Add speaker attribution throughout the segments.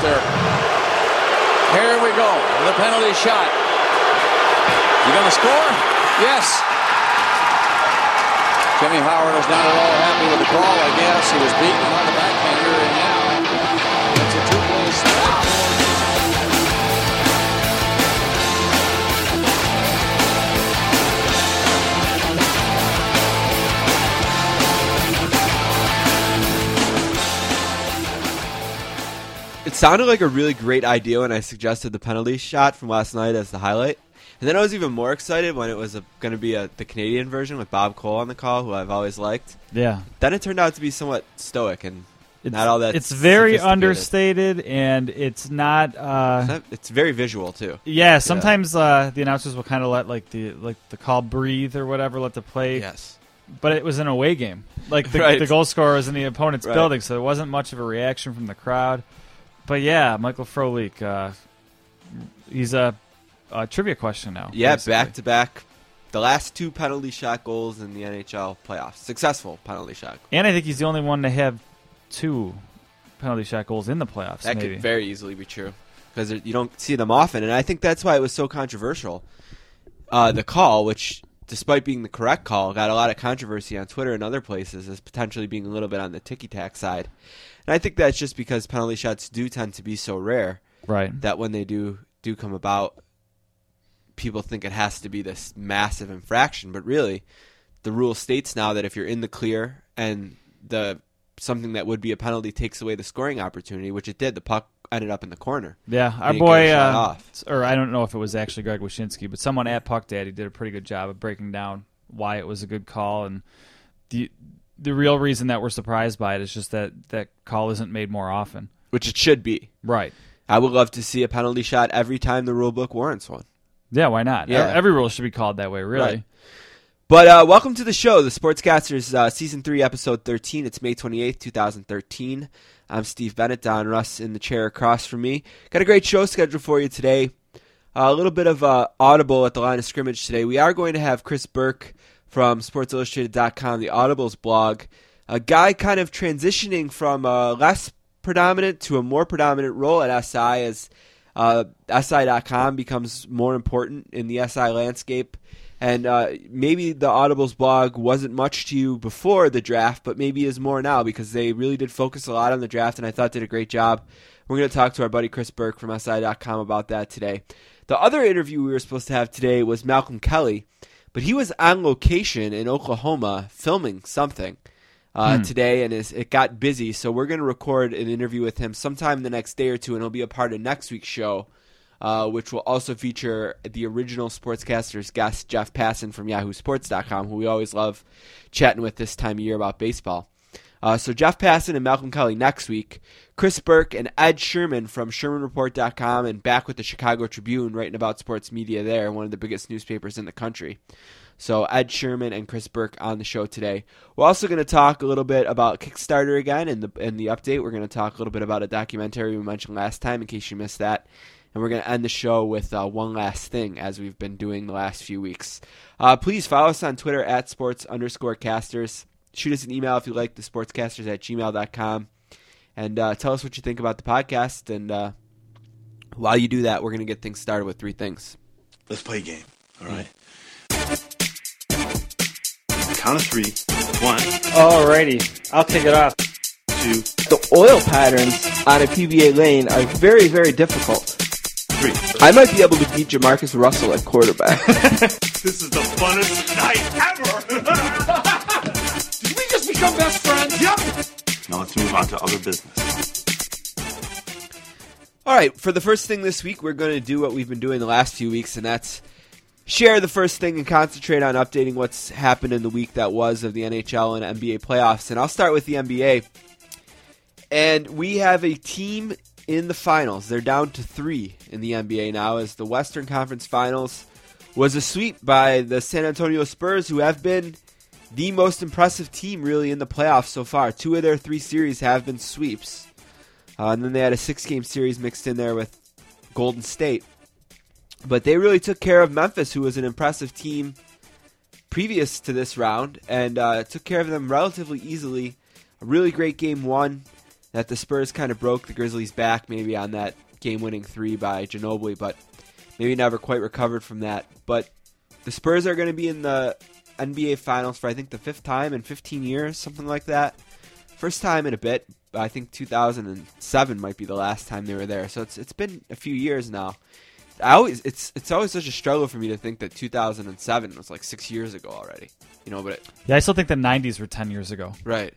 Speaker 1: after. Here we go. The penalty shot. You to score? Yes. Jimmy Howard is not at all happy with the call, I guess. He was beaten on the backhander,
Speaker 2: sounded like a really great idea when I suggested the penalty shot from last night as the highlight. And then I was even more excited when it was going to be a, the Canadian version with Bob Cole on the call, who I've always liked.
Speaker 3: Yeah.
Speaker 2: Then it turned out to be somewhat stoic and
Speaker 3: It's,
Speaker 2: not all that.
Speaker 3: It's very understated, and it's not. Uh,
Speaker 2: It's not- It's very visual too.
Speaker 3: yeah, sometimes uh, the announcers will kind of let like the like the call breathe or whatever, let the play.
Speaker 2: Yes.
Speaker 3: But it was an away game. Like the,
Speaker 2: Right.
Speaker 3: the goal scorer was in the opponent's
Speaker 2: Right.
Speaker 3: building, so there wasn't much of a reaction from the crowd. But yeah, Michael Frolik, uh, he's a, a trivia question now.
Speaker 2: Yeah,
Speaker 3: basically.
Speaker 2: back to back. The last two penalty shot goals in the NHL playoffs. Successful penalty shot.
Speaker 3: And I think he's the only one to have two penalty shot goals in the playoffs.
Speaker 2: That
Speaker 3: maybe.
Speaker 2: could very easily be true because you don't see them often, and I think that's why it was so controversial. Uh, the call, which despite being the correct call, got a lot of controversy on Twitter and other places as potentially being a little bit on the ticky tack side. And I think that's just because penalty shots do tend to be so rare
Speaker 3: right.
Speaker 2: that when they do do come about, people think it has to be this massive infraction. But really, the rule states now that if you're in the clear and the something that would be a penalty takes away the scoring opportunity, which it did, the puck ended up in the corner.
Speaker 3: Yeah, our boy,
Speaker 2: get a shot
Speaker 3: uh,
Speaker 2: off.
Speaker 3: or I don't know if it was actually Greg Wyshynski, but someone at Puck Daddy did a pretty good job of breaking down why it was a good call and the the real reason that we're surprised by it is just that that call isn't made more often.
Speaker 2: Which it should be.
Speaker 3: Right.
Speaker 2: I would love to see a penalty shot every time the rule book warrants one.
Speaker 3: Yeah, why not?
Speaker 2: Yeah.
Speaker 3: Every rule should be called that way, really.
Speaker 2: Right. But uh, welcome to the show, the Sportscasters uh, Season 3, Episode 13. It's May 28th, 2013. I'm Steve Bennett, Don Russ in the chair across from me. Got a great show scheduled for you today. Uh, a little bit of uh, audible at the line of scrimmage today. We are going to have Chris Burke from SportsIllustrated.com, the Audibles blog. A guy kind of transitioning from a less predominant to a more predominant role at SI as uh, SI.com becomes more important in the SI landscape. And uh, maybe the Audibles blog wasn't much to you before the draft, but maybe is more now because they really did focus a lot on the draft and I thought did a great job. We're going to talk to our buddy Chris Burke from SI.com about that today. The other interview we were supposed to have today was Malcolm Kelly, but he was on location in Oklahoma filming something uh, today, and is, it got busy. So we're going to record an interview with him sometime the next day or two, and he'll be a part of next week's show, uh, which will also feature the original Sportscasters guest, Jeff Passan from YahooSports.com, who we always love chatting with this time of year about baseball. Uh, so Jeff Passan and Malcolm Kelly next week. Chris Burke and Ed Sherman from ShermanReport.com and back with the Chicago Tribune, writing about sports media there, one of the biggest newspapers in the country. So Ed Sherman and Chris Burke on the show today. We're also going to talk a little bit about Kickstarter again in the in the update. We're going to talk a little bit about a documentary we mentioned last time, in case you missed that. And we're going to end the show with uh, one last thing, as we've been doing the last few weeks. Uh, please follow us on Twitter at sports underscore casters. Shoot us an email if you like the sportscasters at gmail.com. And uh, tell us what you think about the podcast. And uh, while you do that, we're going to get things started with three things.
Speaker 4: Let's play a game. All right. Count of three. One,
Speaker 5: Alrighty, I'll take it off.
Speaker 4: two,
Speaker 5: The oil patterns on a PBA lane are very, very difficult.
Speaker 4: three.
Speaker 5: I might be able to beat JaMarcus Russell at quarterback.
Speaker 4: This is the funnest night ever.
Speaker 1: Did become best friends?
Speaker 4: yep. Now let's move on to other business.
Speaker 2: All right, for the first thing this week, we're going to do what we've been doing the last few weeks, and that's share the first thing and concentrate on updating what's happened in the week that was of the NHL and NBA playoffs. And I'll start with the NBA. And we have a team in the finals. They're down to three in the NBA now, as the Western Conference Finals was a sweep by the San Antonio Spurs, who have been the most impressive team really in the playoffs so far. Two of their three series have been sweeps. Uh, and then they had a six game series mixed in there with Golden State. But they really took care of Memphis, who was an impressive team previous to this round, and uh, took care of them relatively easily. A really great game one. that the Spurs kind of broke the Grizzlies' back maybe on that game-winning three by Ginobili, but maybe never quite recovered from that. But the Spurs are going to be in the NBA Finals for I think the fifth time in 15 years, something like that. First time in a bit. I think 2007 might be the last time they were there. So it's it's been a few years now. I always it's it's always such a struggle for me to think that 2007 was like six years ago already. You know, but it,
Speaker 3: Yeah, I still think the '90s were 10 years ago,
Speaker 2: right,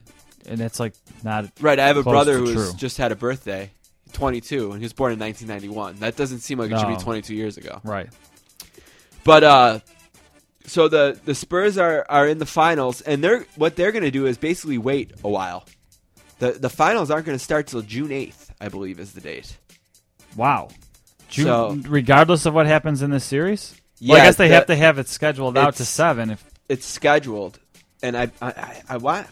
Speaker 3: and it's like not
Speaker 2: right. I have a brother who's just had a birthday, 22, and he was born in 1991. That doesn't seem like it should
Speaker 3: No.
Speaker 2: be 22 years ago.
Speaker 3: right.
Speaker 2: But uh so the the Spurs are are in the finals and they're what they're going to do is basically wait a while. The the finals aren't going to start till June 8th, I believe is the date.
Speaker 3: Wow. June,
Speaker 2: So-
Speaker 3: regardless of what happens in this series,
Speaker 2: Yeah,
Speaker 3: well, I guess they
Speaker 2: the-
Speaker 3: have to have it scheduled out to
Speaker 2: it's-
Speaker 3: seven. If
Speaker 2: It's scheduled and I I I, I want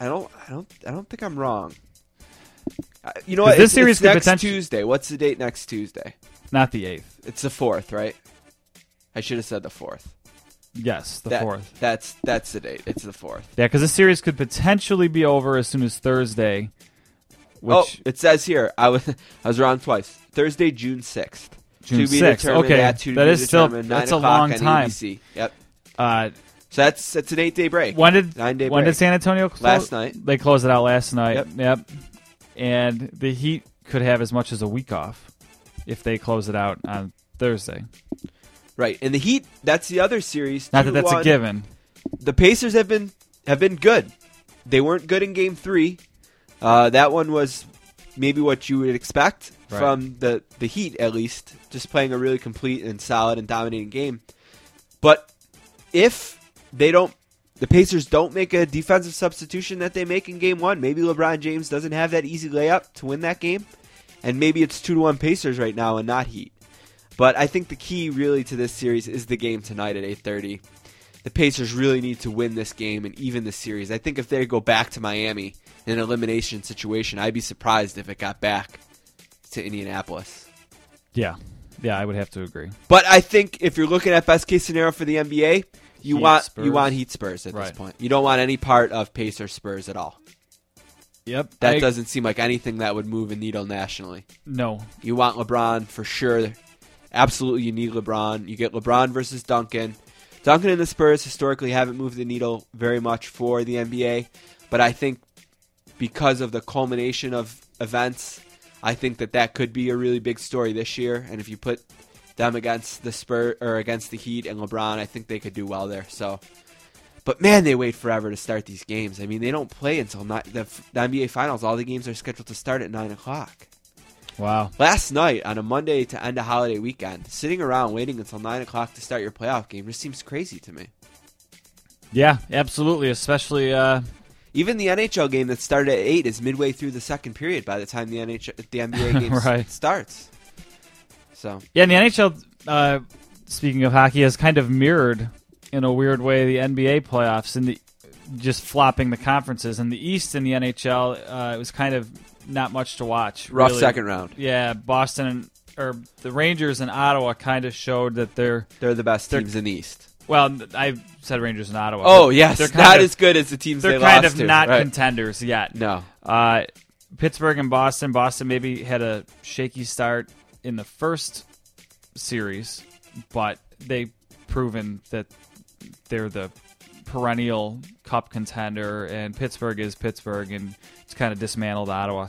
Speaker 2: I don't I don't I don't think I'm wrong. You know what?
Speaker 3: this
Speaker 2: It's-
Speaker 3: series
Speaker 2: it's
Speaker 3: could
Speaker 2: next Tuesday. What's the date next Tuesday?
Speaker 3: not the eighth,
Speaker 2: It's the 4th, right? I should have said the 4th.
Speaker 3: Yes, the
Speaker 2: That-
Speaker 3: fourth.
Speaker 2: That's that's the date. It's the 4th.
Speaker 3: Yeah, because the series could potentially be over as soon as Thursday. Which
Speaker 2: oh, it says here I was I was wrong twice. Thursday, June sixth.
Speaker 3: June
Speaker 2: to be
Speaker 3: 6th.
Speaker 2: determined
Speaker 3: Okay,
Speaker 2: at to
Speaker 3: that
Speaker 2: be
Speaker 3: is still-
Speaker 2: determined,
Speaker 3: that's a
Speaker 2: o'clock
Speaker 3: long
Speaker 2: on
Speaker 3: time.
Speaker 2: ABC. Yep.
Speaker 3: uh,
Speaker 2: So that's that's an eight day break.
Speaker 3: when did
Speaker 2: Nine day
Speaker 3: when
Speaker 2: break.
Speaker 3: did San Antonio close?
Speaker 2: Last night.
Speaker 3: They closed it out last night.
Speaker 2: Yep.
Speaker 3: Yep. And the Heat could have as much as a week off if they close it out on Thursday.
Speaker 2: Right, and the Heat. That's the other series.
Speaker 3: Not that that's a
Speaker 2: 2-1.
Speaker 3: given.
Speaker 2: The Pacers have been have been good. They weren't good in Game Three. Uh, that one was maybe what you would expect
Speaker 3: Right.
Speaker 2: from the the Heat, at least, just playing a really complete and solid and dominating game. But if they don't, the Pacers don't make a defensive substitution that they make in Game One. Maybe LeBron James doesn't have that easy layup to win that game, and maybe it's two to one Pacers right now and not Heat. But I think the key really to this series is the game tonight at 8:30. The Pacers really need to win this game and even the series. I think if they go back to Miami in an elimination situation, I'd be surprised if it got back to Indianapolis.
Speaker 3: Yeah. Yeah, I would have to agree.
Speaker 2: But I think if you're looking at best case scenario for the NBA, you
Speaker 3: Heat
Speaker 2: want
Speaker 3: Spurs.
Speaker 2: you want Heat Spurs at
Speaker 3: Right.
Speaker 2: this point. You don't want any part of Pacers Spurs at all.
Speaker 3: Yep.
Speaker 2: That
Speaker 3: I-
Speaker 2: doesn't seem like anything that would move a needle nationally.
Speaker 3: No.
Speaker 2: You want LeBron for sure. Absolutely, you need LeBron. You get LeBron versus Duncan. Duncan and the Spurs historically haven't moved the needle very much for the NBA, but I think because of the culmination of events, I think that that could be a really big story this year. And if you put them against the Spur or against the Heat and LeBron, I think they could do well there. So, but man, they wait forever to start these games. I mean, they don't play until the, the NBA Finals. All the games are scheduled to start at nine o'clock
Speaker 3: Wow.
Speaker 2: last night on a Monday to end a holiday weekend, sitting around waiting until nine o'clock to start your playoff game just seems crazy to me.
Speaker 3: Yeah, absolutely. Especially uh,
Speaker 2: Even the NHL game that started at eight is midway through the second period by the time the NHL, the NBA game
Speaker 3: Right.
Speaker 2: starts. So
Speaker 3: Yeah, and the NHL, uh, speaking of hockey, has kind of mirrored in a weird way the NBA playoffs and the just flopping the conferences. In the East in the NHL, uh, it was kind of not much to watch.
Speaker 2: rough
Speaker 3: really.
Speaker 2: second round.
Speaker 3: Yeah, Boston and or the Rangers and Ottawa kind of showed that they're
Speaker 2: They're the best
Speaker 3: They're-
Speaker 2: teams in the East.
Speaker 3: well. I said Rangers and Ottawa.
Speaker 2: Oh yes,
Speaker 3: they're
Speaker 2: not
Speaker 3: of,
Speaker 2: as good as the teams
Speaker 3: they're
Speaker 2: they
Speaker 3: kind of
Speaker 2: to.
Speaker 3: not
Speaker 2: Right.
Speaker 3: contenders yet.
Speaker 2: no,
Speaker 3: Uh, Pittsburgh and Boston. Boston maybe had a shaky start in the first series, but they've proven that they're the perennial cup contender, and Pittsburgh is Pittsburgh, and it's kind of dismantled Ottawa.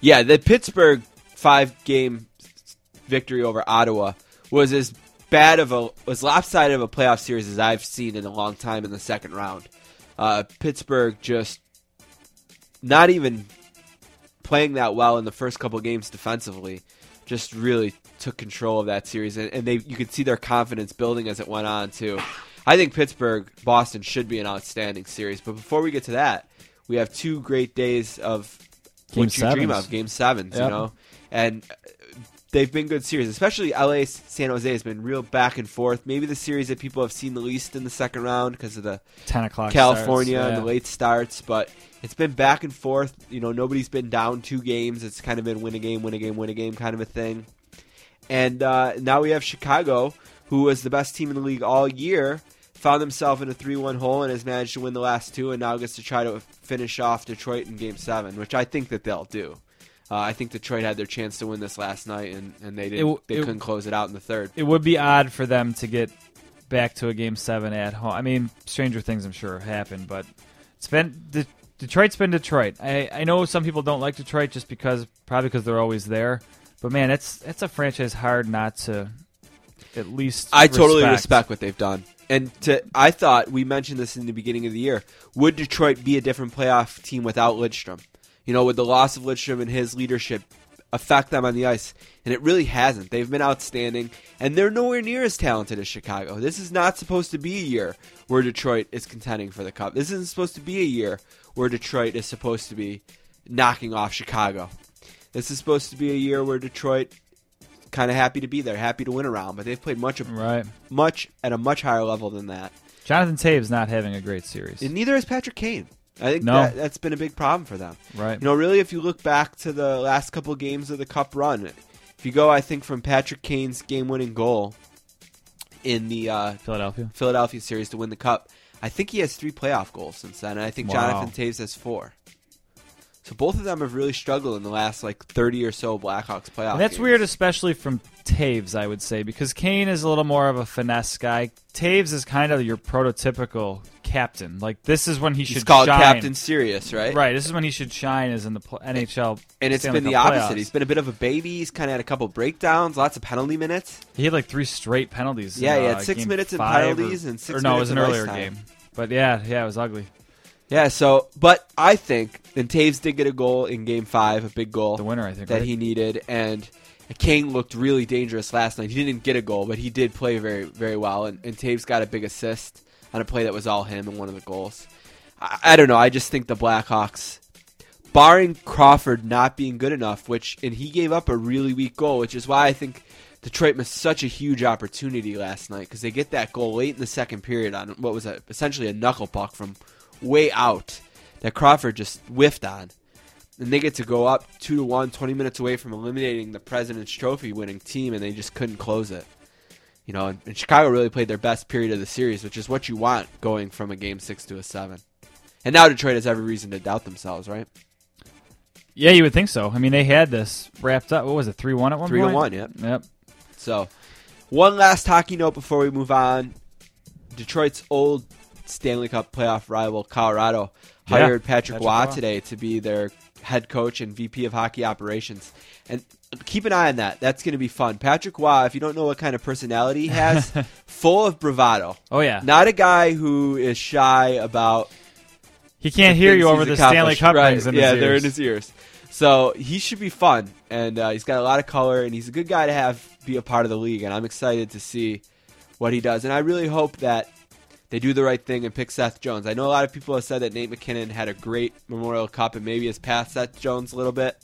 Speaker 2: Yeah, the Pittsburgh five game victory over Ottawa was as bad of a was lopsided of a playoff series as I've seen in a long time in the second round. Uh, Pittsburgh just not even playing that well in the first couple games defensively, just really took control of that series, and, and they you could see their confidence building as it went on too. I think Pittsburgh Boston should be an outstanding series, but before we get to that, we have two great days of
Speaker 3: Game
Speaker 2: what you dream of, game sevens, you know, and uh, they've been good series, especially LA San Jose has been real back and forth. Maybe the series that people have seen the least in the second round because of the
Speaker 3: Ten o'clock.
Speaker 2: California
Speaker 3: starts,
Speaker 2: and the late starts, but it's been back and forth. You know, nobody's been down two games. It's kind of been win a game, win a game, win a game kind of a thing. And uh, now we have Chicago, who was the best team in the league all year, found himself in a 3-1 hole and has managed to win the last two, and now gets to try to finish off Detroit in Game Seven, which I think that they'll do. Uh, I think Detroit had their chance to win this last night, and, and they didn't.
Speaker 3: w-
Speaker 2: they
Speaker 3: it-
Speaker 2: couldn't close it out in the third.
Speaker 3: It would be odd for them to get back to a game seven at home. I mean, stranger things I'm sure have happened, but it's been De- Detroit's been Detroit. I, I know some people don't like Detroit just because probably because they're always there, but man, it's it's a franchise hard not to at least.
Speaker 2: I totally respect what they've done. And to, I thought we mentioned this in the beginning of the year. Would Detroit be a different playoff team without Lidstrom? You know, would the loss of Lidstrom and his leadership affect them on the ice? And it really hasn't. They've been outstanding, and they're nowhere near as talented as Chicago. This is not supposed to be a year where Detroit is contending for the cup. This isn't supposed to be a year where Detroit is supposed to be knocking off Chicago. This is supposed to be a year where Detroit kind of happy to be there, happy to win around, but they've played much of
Speaker 3: Right,
Speaker 2: much at a much higher level than that.
Speaker 3: Jonathan Toews not having a great series.
Speaker 2: And neither is Patrick Kane. I think
Speaker 3: No.
Speaker 2: that, that's been a big problem for them.
Speaker 3: right,
Speaker 2: You know, really, if you look back to the last couple games of the Cup run, if you go, I think from Patrick Kane's game-winning goal in the uh,
Speaker 3: Philadelphia.
Speaker 2: Philadelphia series to win the Cup, I think he has three playoff goals since then, and I think
Speaker 3: Wow.
Speaker 2: Jonathan Toews has four. So both of them have really struggled in the last like thirty or so Blackhawks playoff.
Speaker 3: And that's
Speaker 2: games.
Speaker 3: weird, especially from Toews, I would say, because Kane is a little more of a finesse guy. Toews is kind of your prototypical captain. Like this is when he
Speaker 2: He's
Speaker 3: should
Speaker 2: called
Speaker 3: shine.
Speaker 2: Captain Serious, right?
Speaker 3: Right, this is when he should shine, is in the pl- NHL.
Speaker 2: And it's
Speaker 3: Stanley
Speaker 2: been the
Speaker 3: Cup
Speaker 2: opposite.
Speaker 3: playoffs.
Speaker 2: He's been a bit of a baby. He's kind of had a couple breakdowns, lots of penalty minutes.
Speaker 3: He had like three straight penalties.
Speaker 2: Yeah,
Speaker 3: in,
Speaker 2: he had
Speaker 3: uh,
Speaker 2: six minutes in penalties
Speaker 3: or,
Speaker 2: and six
Speaker 3: or no, it was an earlier game. But yeah, yeah, it was ugly.
Speaker 2: Yeah, so but I think and Toews did get a goal in Game Five, a big goal
Speaker 3: The winner, I think.
Speaker 2: that
Speaker 3: right?
Speaker 2: he needed, and Kane looked really dangerous last night. He didn't get a goal, but he did play very very well, and, and Toews got a big assist on a play that was all him and one of the goals. I, I don't know. I just think the Blackhawks, barring Crawford not being good enough, which and he gave up a really weak goal, which is why I think. Detroit missed such a huge opportunity last night because they get that goal late in the second period on what was a, essentially a knuckle puck from way out that Crawford just whiffed on. And they get to go up 2 to 1, 20 minutes away from eliminating the President's Trophy winning team, and they just couldn't close it. You know, and, and Chicago really played their best period of the series, which is what you want going from a game 6 to a 7. And now Detroit has every reason to doubt themselves, right?
Speaker 3: Yeah, you would think so. I mean, they had this wrapped up. What was it? Three one at one
Speaker 2: 3 to. 1, yep.
Speaker 3: Yep.
Speaker 2: So, one last hockey note before we move on. Detroit's old Stanley Cup playoff rival, Colorado,
Speaker 3: Yeah,
Speaker 2: hired Patrick,
Speaker 3: Patrick Roy
Speaker 2: today to be their head coach and VP of hockey operations. And keep an eye on that. That's going to be fun. Patrick Roy, if you don't know what kind of personality he has, full of bravado.
Speaker 3: Oh yeah.
Speaker 2: Not a guy who is shy about
Speaker 3: he can't hear you over the Stanley. Cup
Speaker 2: right.
Speaker 3: rings in
Speaker 2: yeah,
Speaker 3: his
Speaker 2: they're in his ears. So he should be fun, and uh, he's got a lot of color, and he's a good guy to have be a part of the league. And I'm excited to see what he does. And I really hope that they do the right thing and pick Seth Jones. I know a lot of people have said that Nate MacKinnon had a great Memorial Cup and maybe has passed Seth Jones a little bit.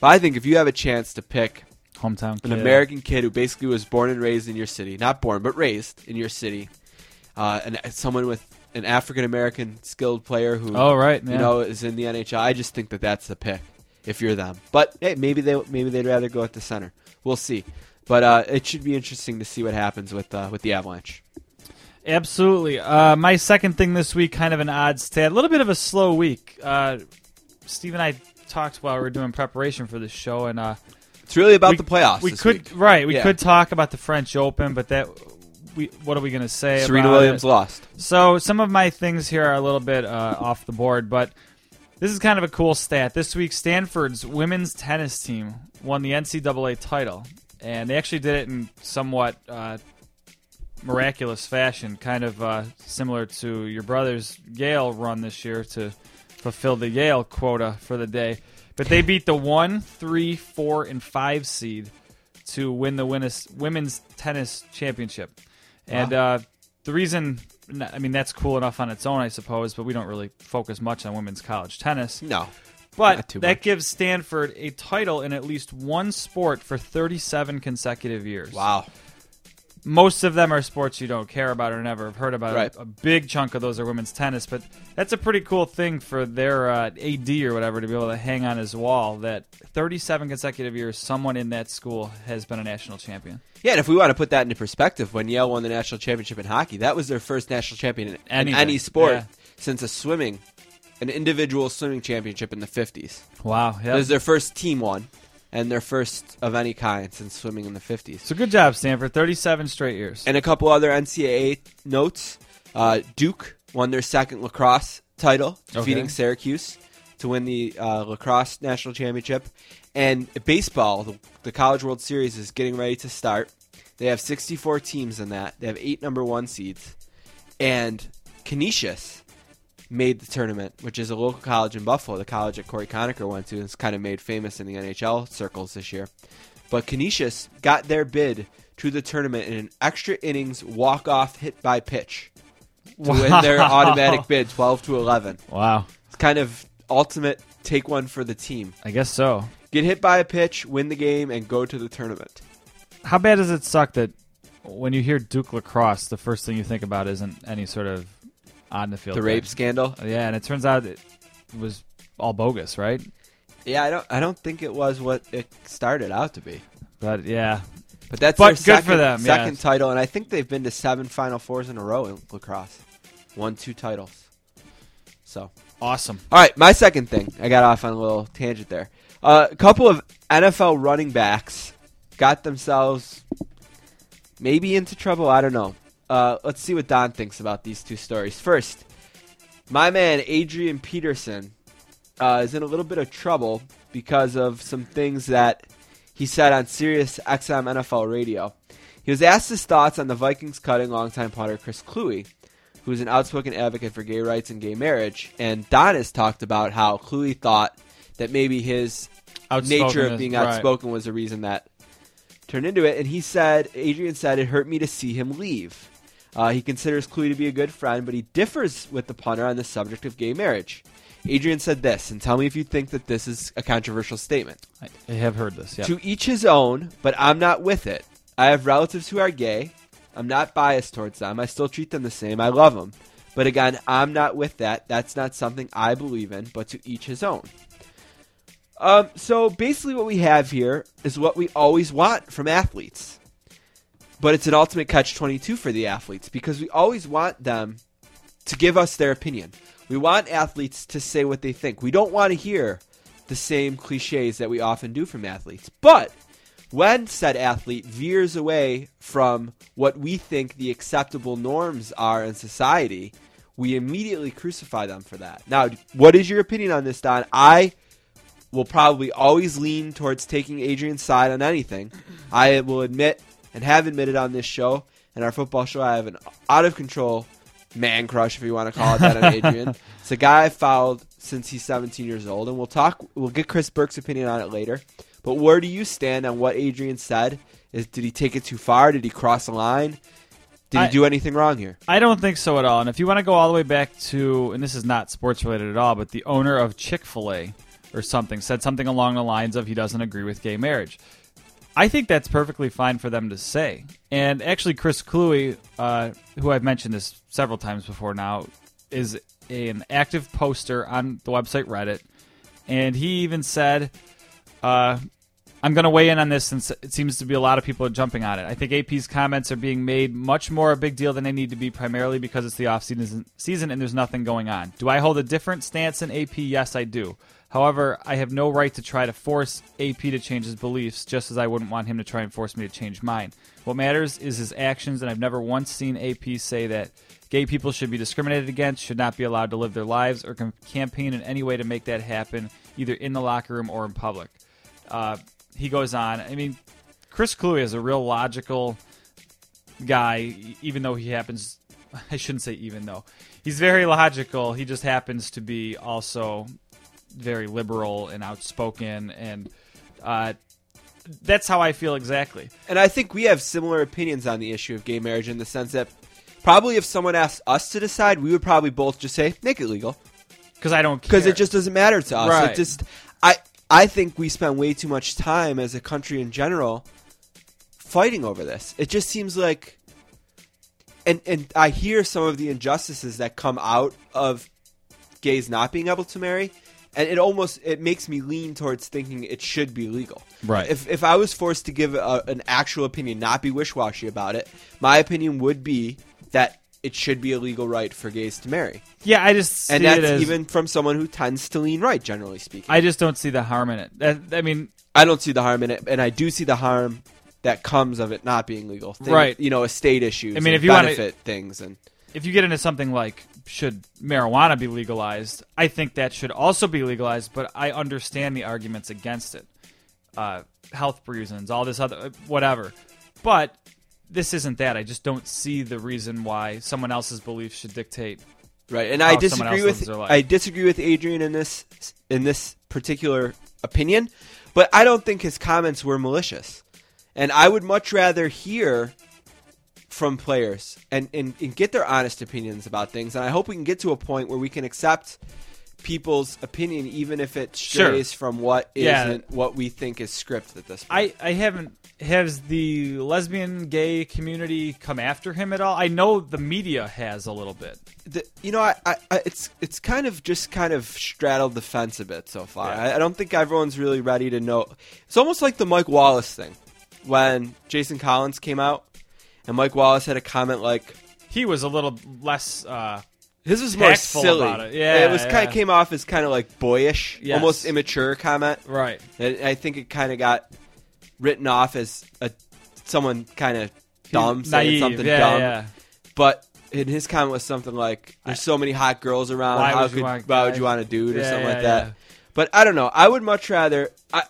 Speaker 2: But I think if you have a chance to pick
Speaker 3: Hometown
Speaker 2: an. American kid who basically was born and raised in your city, not born but raised in your city, uh, and someone with an African American skilled player who
Speaker 3: Oh right.
Speaker 2: you know, is in the NHL. I just think that that's the pick if you're them. But hey, maybe they maybe they'd rather go at the center. We'll see. But uh, it should be interesting to see what happens with uh, with the Avalanche.
Speaker 3: Absolutely. Uh, my second thing this week, kind of an odd stat, a little bit of a slow week. Uh, Steve and I talked while we were doing preparation for this show, and uh,
Speaker 2: It's really about
Speaker 3: we,
Speaker 2: the playoffs.
Speaker 3: We could
Speaker 2: week.
Speaker 3: right. We
Speaker 2: Yeah.
Speaker 3: could talk about the French Open, but that we what are we going to say?
Speaker 2: Serena Williams
Speaker 3: it?
Speaker 2: lost.
Speaker 3: So some of my things here are a little bit uh, off the board, but this is kind of a cool stat. This week, Stanford's women's tennis team won the NCAA title, and they actually did it in somewhat uh, miraculous fashion, kind of uh, similar to your brother's Yale run this year to fulfill the Yale quota for the day. But they beat the one, three, four, and five seed to win the women's tennis championship. And uh, the reason, I mean, that's cool enough on its own, I suppose, but we don't really focus much on women's college tennis.
Speaker 2: No,
Speaker 3: But that
Speaker 2: much.
Speaker 3: gives Stanford a title in at least one sport for 37 consecutive years.
Speaker 2: wow.
Speaker 3: Most of them are sports you don't care about or never have heard about.
Speaker 2: Right.
Speaker 3: A, big chunk of those are women's tennis, but that's a pretty cool thing for their uh, AD or whatever to be able to hang on his wall. That 37 consecutive years, someone in that school has been a national champion.
Speaker 2: Yeah, and if we want to put that into perspective, when Yale won the national championship in hockey, that was their first national champion in, any sport
Speaker 3: yeah.
Speaker 2: since a swimming, an individual swimming championship in the 50s.
Speaker 3: Wow.
Speaker 2: It was their first team one, and their first of any kind since swimming in the 50s.
Speaker 3: So good job, Stanford. 37 straight years.
Speaker 2: And a couple other NCAA notes. Uh, Duke won their second lacrosse title, defeating
Speaker 3: Okay.
Speaker 2: Syracuse to win the uh, lacrosse national championship. And baseball, the, the College World Series is getting ready to start. They have 64 teams in that. They have eight number one seeds. And Canisius made the tournament, which is a local college in Buffalo, the college that Cory Conacher went to, and is kind of made famous in the NHL circles this year. But Canisius got their bid to the tournament in an extra innings walk off hit by pitch to win their automatic bid 12 to 11.
Speaker 3: Wow.
Speaker 2: It's kind of ultimate take one for the team.
Speaker 3: I guess so.
Speaker 2: Get hit by a pitch, win the game, and go to the tournament.
Speaker 3: How bad does it suck that when you hear Duke lacrosse, the first thing you think about isn't any sort of on the field
Speaker 2: The rape scandal.
Speaker 3: Yeah, and it turns out it was all bogus, right?
Speaker 2: Yeah, I don't. I don't think it was what it started out to be.
Speaker 3: But yeah,
Speaker 2: But that's
Speaker 3: But good
Speaker 2: second,
Speaker 3: for them, yeah.
Speaker 2: second title, and I think they've been to seven Final Fours in a row in lacrosse. Won two titles. So,
Speaker 3: awesome.
Speaker 2: all right, my second thing. I got off on a little tangent there. Uh, a couple of NFL running backs got themselves maybe into trouble. I don't know. Uh, let's see what Don thinks about these two stories. First, my man Adrian Peterson uh, is in a little bit of trouble because of some things that he said on Sirius XM NFL radio. He was asked his thoughts on the Vikings cutting longtime punter Chris Kluwe, who's an outspoken advocate for gay rights and gay marriage. And Don has talked about how Kluwe thought that maybe his nature of being
Speaker 3: right.
Speaker 2: outspoken was the reason that turned into it. And he said, Adrian said, it hurt me to see him leave. Uh, he considers Kluwe to be a good friend, but he differs with the punter on the subject of gay marriage. Adrian said this, and tell me if you think that this is a controversial statement.
Speaker 3: I, have heard this. Yeah.
Speaker 2: To each his own, but I'm not with it. I have relatives who are gay. I'm not biased towards them. I still treat them the same. I love them. But again, I'm not with that. That's not something I believe in, but to each his own. Um, so basically, what we have here is what we always want from athletes. But it's an ultimate catch 22 for the athletes because we always want them to give us their opinion. We want athletes to say what they think. We don't want to hear the same cliches that we often do from athletes. But when said athlete veers away from what we think the acceptable norms are in society, we immediately crucify them for that. Now, what is your opinion on this, Don? I will probably always lean towards taking Adrian's side on anything. I will admit and have admitted on this show and our football show, I have an out of control man crush, if you want to call it that, on Adrian. It's a guy I've followed since he's 17 years old, and we'll talk. We'll get Chris Burke's opinion on it later. But where do you stand on what Adrian said? Is did he take it too far? Did he cross the line? Did he do anything wrong here?
Speaker 3: I don't think so at all. And if you want to go all the way back to, and this is not sports related at all, but the owner of Chick fil A or something said something along the lines of he doesn't agree with gay marriage. I think that's perfectly fine for them to say. And actually, Chris Kluwe, uh, who I've mentioned this several times before now, is an active poster on the website Reddit. And he even said, uh, I'm going to weigh in on this since it seems to be a lot of people are jumping on it. I think AP's comments are being made much more a big deal than they need to be, primarily because it's the off season and there's nothing going on. Do I hold a different stance than AP? Yes, I do. However, I have no right to try to force AP to change his beliefs, just as I wouldn't want him to try and force me to change mine. What matters is his actions, and I've never once seen AP say that gay people should be discriminated against, should not be allowed to live their lives, or campaign in any way to make that happen, either in the locker room or in public. Uh, he goes on. I mean, Chris Kluwe is a real logical guy, even though he happens. I shouldn't say even though he's very logical. He just happens to be also very liberal and outspoken, and uh, that's how I feel exactly.
Speaker 2: And I think we have similar opinions on the issue of gay marriage in the sense that probably if someone asked us to decide, we would probably both just say make it legal
Speaker 3: Because I don't
Speaker 2: because it just doesn't matter to us.
Speaker 3: Right.
Speaker 2: It just I I think we spend way too much time as a country in general fighting over this. It just seems like, and and I hear some of the injustices that come out of gays not being able to marry, and it almost it makes me lean towards thinking it should be legal.
Speaker 3: Right.
Speaker 2: If if I was forced to give a, an actual opinion, not be wish washy about it, my opinion would be that it should be a legal right for gays to marry,
Speaker 3: Yeah, I just see
Speaker 2: and that's
Speaker 3: as,
Speaker 2: even from someone who tends to lean right, generally speaking.
Speaker 3: I just don't see the harm in it. That, I mean,
Speaker 2: I don't see the harm in it, and I do see the harm that comes of it not being legal. Thing-
Speaker 3: Right.
Speaker 2: You know, estate issues.
Speaker 3: I mean, if you wanna-
Speaker 2: benefit things and
Speaker 3: if you get into something like should marijuana be legalized, I think that should also be legalized. But I understand the arguments against it, uh, health reasons, all this other whatever. But this isn't that. I just don't see the reason why someone else's beliefs should dictate.
Speaker 2: right. And I disagree with
Speaker 3: lives their life.
Speaker 2: I disagree with Adrian in this in this particular opinion, but I don't think his comments were malicious. And I would much rather hear from players and, and, and get their honest opinions about things. And I hope we can get to a point where we can accept people's opinion, even if it
Speaker 3: Sure.
Speaker 2: strays from what
Speaker 3: Yeah.
Speaker 2: isn't what we think is script at this point.
Speaker 3: I, I haven't has the lesbian gay community come after him at all? I know the media has a little bit.
Speaker 2: the, you know, I, I, I, it's it's kind of just kind of straddled the fence a bit so far.
Speaker 3: Yeah.
Speaker 2: I, I don't think everyone's really ready to know. It's almost like the Mike Wallace thing when Jason Collins came out, and Mike Wallace had a comment like,
Speaker 3: He was a little less. Uh,
Speaker 2: "His was more
Speaker 3: Tactful
Speaker 2: silly."
Speaker 3: about it. Yeah,
Speaker 2: it was kind
Speaker 3: yeah.
Speaker 2: of came off as kind of like boyish,
Speaker 3: Yes.
Speaker 2: almost immature comment.
Speaker 3: right.
Speaker 2: And I think it kind of got written off as a someone kind of dumb saying
Speaker 3: Naive.
Speaker 2: something
Speaker 3: yeah,
Speaker 2: dumb.
Speaker 3: Yeah.
Speaker 2: But in his comment was something like, "There's so many hot girls around.
Speaker 3: Why
Speaker 2: How
Speaker 3: would you
Speaker 2: could
Speaker 3: want
Speaker 2: why would
Speaker 3: guys?"
Speaker 2: you want a dude or
Speaker 3: Yeah,
Speaker 2: something
Speaker 3: yeah,
Speaker 2: like that?"
Speaker 3: yeah.
Speaker 2: But I don't know. I would much rather. I,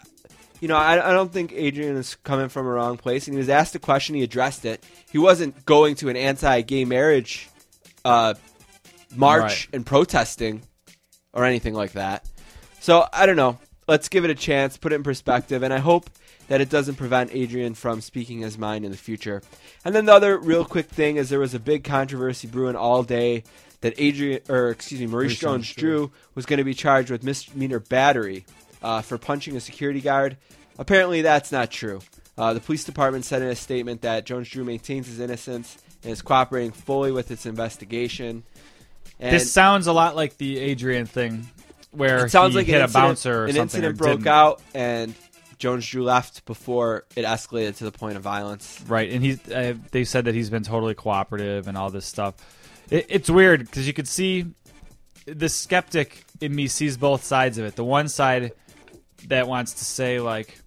Speaker 2: you know, I, I don't think Adrian is coming from a wrong place. And he was asked a question. He addressed it. He wasn't going to an anti-gay marriage uh, march
Speaker 3: Right.
Speaker 2: and protesting or anything like that. So I don't know. Let's give it a chance. Put it in perspective, and I hope that it doesn't prevent Adrian from speaking his mind in the future. And then the other real quick thing is there was a big controversy brewing all day that Adrian, or excuse me, Maurice,
Speaker 3: Maurice
Speaker 2: Jones,
Speaker 3: Jones
Speaker 2: Drew was going to be charged with misdemeanor battery uh, for punching a security guard. Apparently, that's not true. Uh, the police department said in a statement that Jones Drew maintains his innocence and is cooperating fully with its investigation. And
Speaker 3: This sounds a lot like the Adrian thing, where
Speaker 2: it sounds
Speaker 3: he
Speaker 2: like
Speaker 3: hit
Speaker 2: an
Speaker 3: a bouncer or
Speaker 2: an
Speaker 3: something.
Speaker 2: incident broke
Speaker 3: didn't.
Speaker 2: out, and Jones Drew left before it escalated to the point of violence.
Speaker 3: Right, and he uh, they said that he's been totally cooperative and all this stuff. It, it's weird because you could see the skeptic in me sees both sides of it. The one side that wants to say like,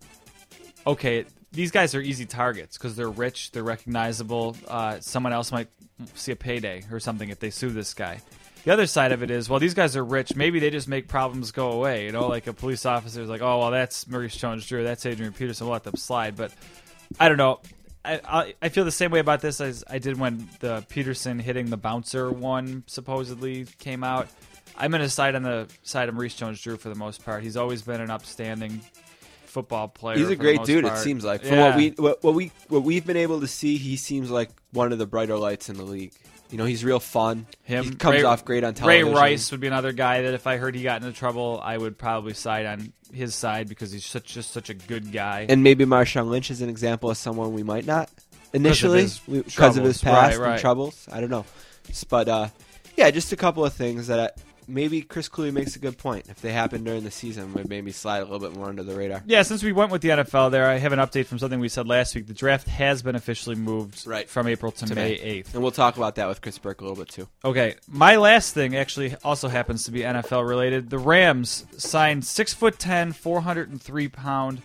Speaker 3: okay, these guys are easy targets because they're rich, they're recognizable. Uh, someone else might see a payday or something if they sue this guy. The other side of it is, well, these guys are rich. Maybe they just make problems go away. You know, like a police officer is like, oh, well, that's Maurice Jones-Drew, that's Adrian Peterson. We'll let them slide. But I don't know. I, I I feel the same way about this as I did when the Peterson hitting the bouncer one supposedly came out. I'm going to side on the side of Maurice Jones-Drew for the most part. He's always been an upstanding football player.
Speaker 2: He's a great dude. It seems like from
Speaker 3: Yeah.
Speaker 2: what we what, what we what we've been able to see, he seems like one of the brighter lights in the league. You know, he's real fun.
Speaker 3: Him,
Speaker 2: he comes
Speaker 3: Ray-
Speaker 2: off great on television. Ray.
Speaker 3: Rice would be another guy that if I heard he got into trouble, I would probably side on his side because he's such just such a good guy.
Speaker 2: and maybe Marshawn Lynch is an example of someone we might not initially because of his
Speaker 3: troubles. Right,
Speaker 2: past
Speaker 3: right.
Speaker 2: and troubles. I don't know, but uh, yeah, just a couple of things that I, maybe Chris Cooley makes a good point. If they happen during the season, would maybe slide a little bit more under the radar.
Speaker 3: Yeah, since we went with the NFL there, I have an update from something we said last week. The draft has been officially moved
Speaker 2: Right.
Speaker 3: from April to,
Speaker 2: To
Speaker 3: May
Speaker 2: May.
Speaker 3: 8th.
Speaker 2: And we'll talk about that with Chris Burke a little bit too.
Speaker 3: Okay, my last thing actually also happens to be NFL related. The Rams signed six foot ten, four hundred and three pound,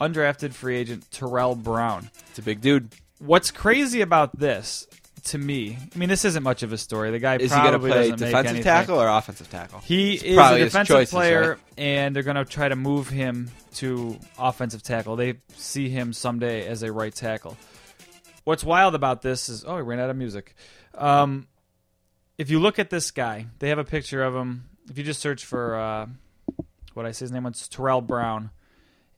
Speaker 3: undrafted free agent Terrell Brown.
Speaker 2: It's a big dude.
Speaker 3: What's crazy about this, to me, I mean, this isn't much of a story. The guy
Speaker 2: Is he going to
Speaker 3: probably
Speaker 2: play defensive tackle or offensive tackle?
Speaker 3: He is a defensive
Speaker 2: choices,
Speaker 3: player,
Speaker 2: right?
Speaker 3: and they're going to try to move him to offensive tackle. They see him someday as a right tackle. What's wild about this is, oh, he ran out of music. Um, if you look at this guy, they have a picture of him. If you just search for uh, what I say his name was Terrell Brown,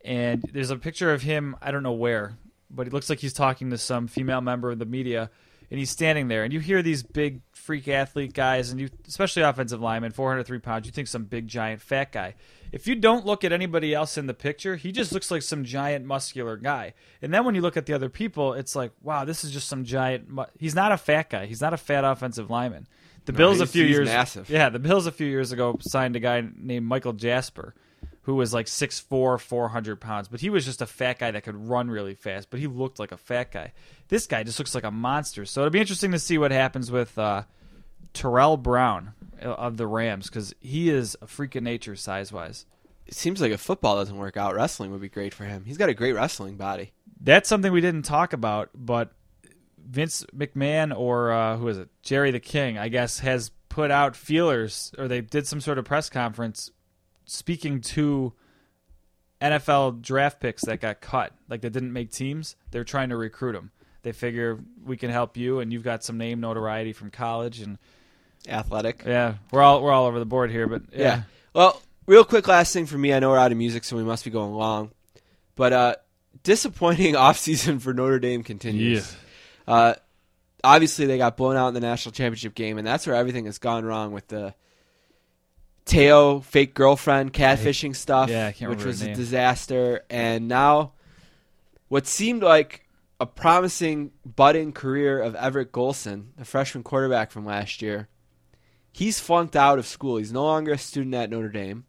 Speaker 3: and there's a picture of him. I don't know where, but it looks like he's talking to some female member of the media, and he's standing there. And you hear these big freak athlete guys, and you especially offensive linemen, 403 pounds. You think some big giant fat guy, if you don't look at anybody else in the picture, he just looks like some giant muscular guy. And then when you look at the other people, it's like, wow, this is just some giant. Mu- he's not a fat guy. He's not a fat offensive lineman. The Bills a few years
Speaker 2: massive.
Speaker 3: Yeah, the Bills a few years ago signed a guy named Michael Jasper, who was like 6'4", 400 pounds, but he was just a fat guy that could run really fast. But he looked like a fat guy. This guy just looks like a monster. So it'll be interesting to see what happens with uh, Terrell Brown of the Rams because he is a freak of nature size wise.
Speaker 2: It seems like if football doesn't work out, wrestling would be great for him. He's got a great wrestling body.
Speaker 3: That's something we didn't talk about, but Vince McMahon or uh, who is it, Jerry the King, I guess, has put out feelers or they did some sort of press conference speaking to NFL draft picks that got cut, like that didn't make teams. They're trying to recruit them. They figure we can help you, and you've got some name notoriety from college, and
Speaker 2: Athletic.
Speaker 3: yeah, we're all we're all over the board here. But yeah,
Speaker 2: Yeah. Well, real quick last thing for me. I know we're out of music, so we must be going long. But uh, disappointing offseason for Notre Dame continues. Uh, obviously, they got blown out in the national championship game, and that's where everything has gone wrong with the Te'o fake girlfriend catfishing stuff,
Speaker 3: yeah,
Speaker 2: which was a disaster. And now, what seemed like a promising budding career of Everett Golson, the freshman quarterback from last year, he's flunked out of school. He's no longer a student at Notre Dame.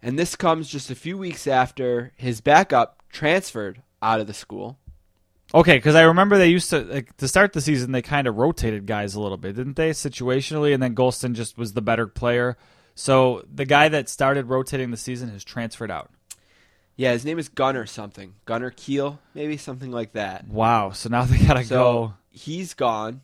Speaker 2: And this comes just a few weeks after his backup transferred out of the school.
Speaker 3: Okay, because I remember they used to like, to start the season. They kind of rotated guys a little bit, didn't they? Situationally, and then Golson just was the better player. So the guy that started rotating the season has transferred out.
Speaker 2: Yeah, his name is Gunner something. Gunner Kiel, maybe something like that.
Speaker 3: Wow. So now they gotta
Speaker 2: So
Speaker 3: go.
Speaker 2: he's gone.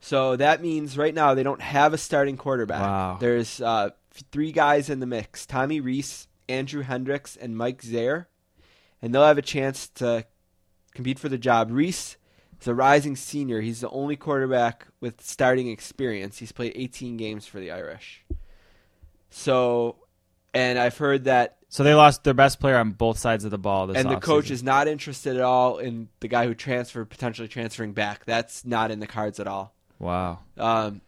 Speaker 2: So that means right now they don't have a starting quarterback.
Speaker 3: Wow.
Speaker 2: There's uh, three guys in the mix: Tommy Rees, Andrew Hendricks, and Mike Zaire, and they'll have a chance to compete for the job. Rees is a rising senior. He's the only quarterback with starting experience. He's played 18 games for the Irish. So, and I've heard that
Speaker 3: So they lost their best player on both sides of the ball. This
Speaker 2: and the coach
Speaker 3: offseason.
Speaker 2: is not interested at all in the guy who transferred, potentially transferring back. That's not in the cards at all.
Speaker 3: wow.
Speaker 2: Um,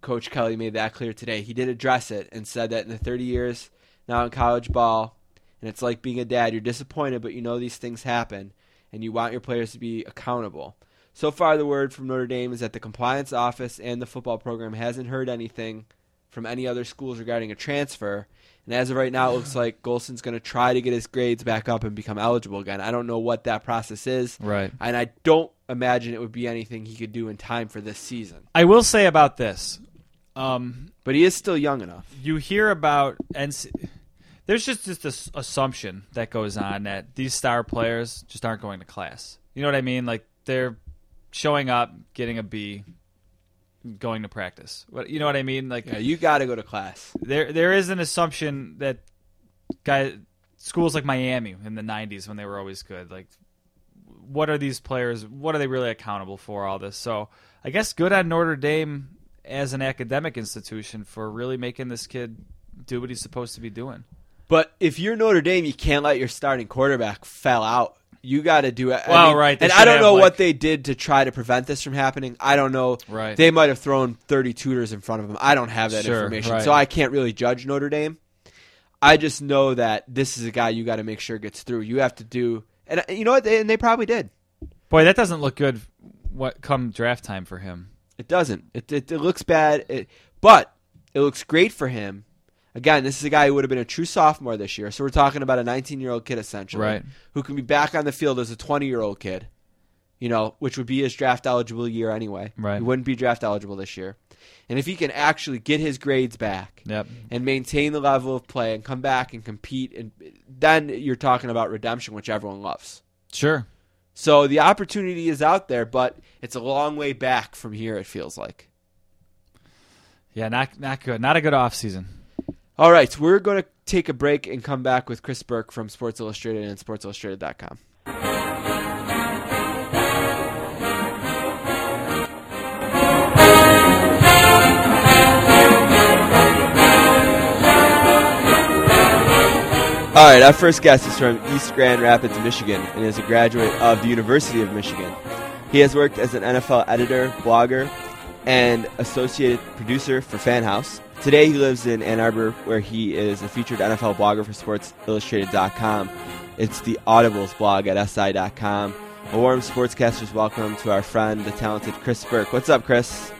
Speaker 2: coach Kelly made that clear today. He did address it and said that in the 30 years now in college ball, and it's like being a dad, you're disappointed, but you know these things happen, and you want your players to be accountable. So far, the word from Notre Dame is that the compliance office and the football program hasn't heard anything from any other schools regarding a transfer. And as of right now, it looks like Golson's going to try to get his grades back up and become eligible again. I don't know what that process is.
Speaker 3: Right.
Speaker 2: And I don't imagine it would be anything he could do in time for this season.
Speaker 3: I will say about this. Um,
Speaker 2: But he is still young enough.
Speaker 3: you hear about NC there's just just this assumption that goes on that these star players just aren't going to class. You know what I mean? Like they're showing up, getting a B, going to practice. What you know what I mean? Like
Speaker 2: Yeah, you got to go to class.
Speaker 3: there there is an assumption that guy schools like Miami in the 90s when they were always good like what are these players what are they really accountable for all this so I guess good on Notre Dame as an academic institution for really making this kid do what he's supposed to be doing
Speaker 2: But if you're Notre Dame, you can't let your starting quarterback fell out. You got to do it.
Speaker 3: Well,
Speaker 2: mean,
Speaker 3: right, they
Speaker 2: And I don't
Speaker 3: have,
Speaker 2: know
Speaker 3: like-
Speaker 2: what they did to try to prevent this from happening. I don't know.
Speaker 3: Right.
Speaker 2: They might have thrown 30 tutors in front of them. I don't have that
Speaker 3: Sure,
Speaker 2: information,
Speaker 3: right.
Speaker 2: so I can't really judge Notre Dame. I just know that this is a guy you got to make sure gets through. You have to do, and uh, you know what? They, and they probably did.
Speaker 3: boy that doesn't look good what come draft time for him
Speaker 2: It doesn't. It it, it looks bad, it, but it looks great for him. Again, this is a guy who would have been a true sophomore this year. So we're talking about a 19 year old kid essentially,
Speaker 3: Right.
Speaker 2: Who can be back on the field as a 20 year old kid, you know, which would be his draft eligible year anyway.
Speaker 3: Right.
Speaker 2: He wouldn't be draft eligible this year, and if he can actually get his grades back,
Speaker 3: yep
Speaker 2: and maintain the level of play and come back and compete, and then you're talking about redemption, which everyone loves.
Speaker 3: sure
Speaker 2: So the opportunity is out there, but it's a long way back from here. It feels like.
Speaker 3: yeah not not good not a good off season
Speaker 2: All right, we're going to take a break and come back with Chris Burke from Sports Illustrated and SportsIllustrated.com. All right, our first guest is from East Grand Rapids, Michigan, and is a graduate of the University of Michigan. He has worked as an NFL editor, blogger, and associated producer for Fan House. Today he lives in Ann Arbor, where he is a featured NFL blogger for SportsIllustrated.com. It's the Audibles blog at SI.com. A warm sportscasters welcome to our friend, the talented Chris Burke. What's up, Chris?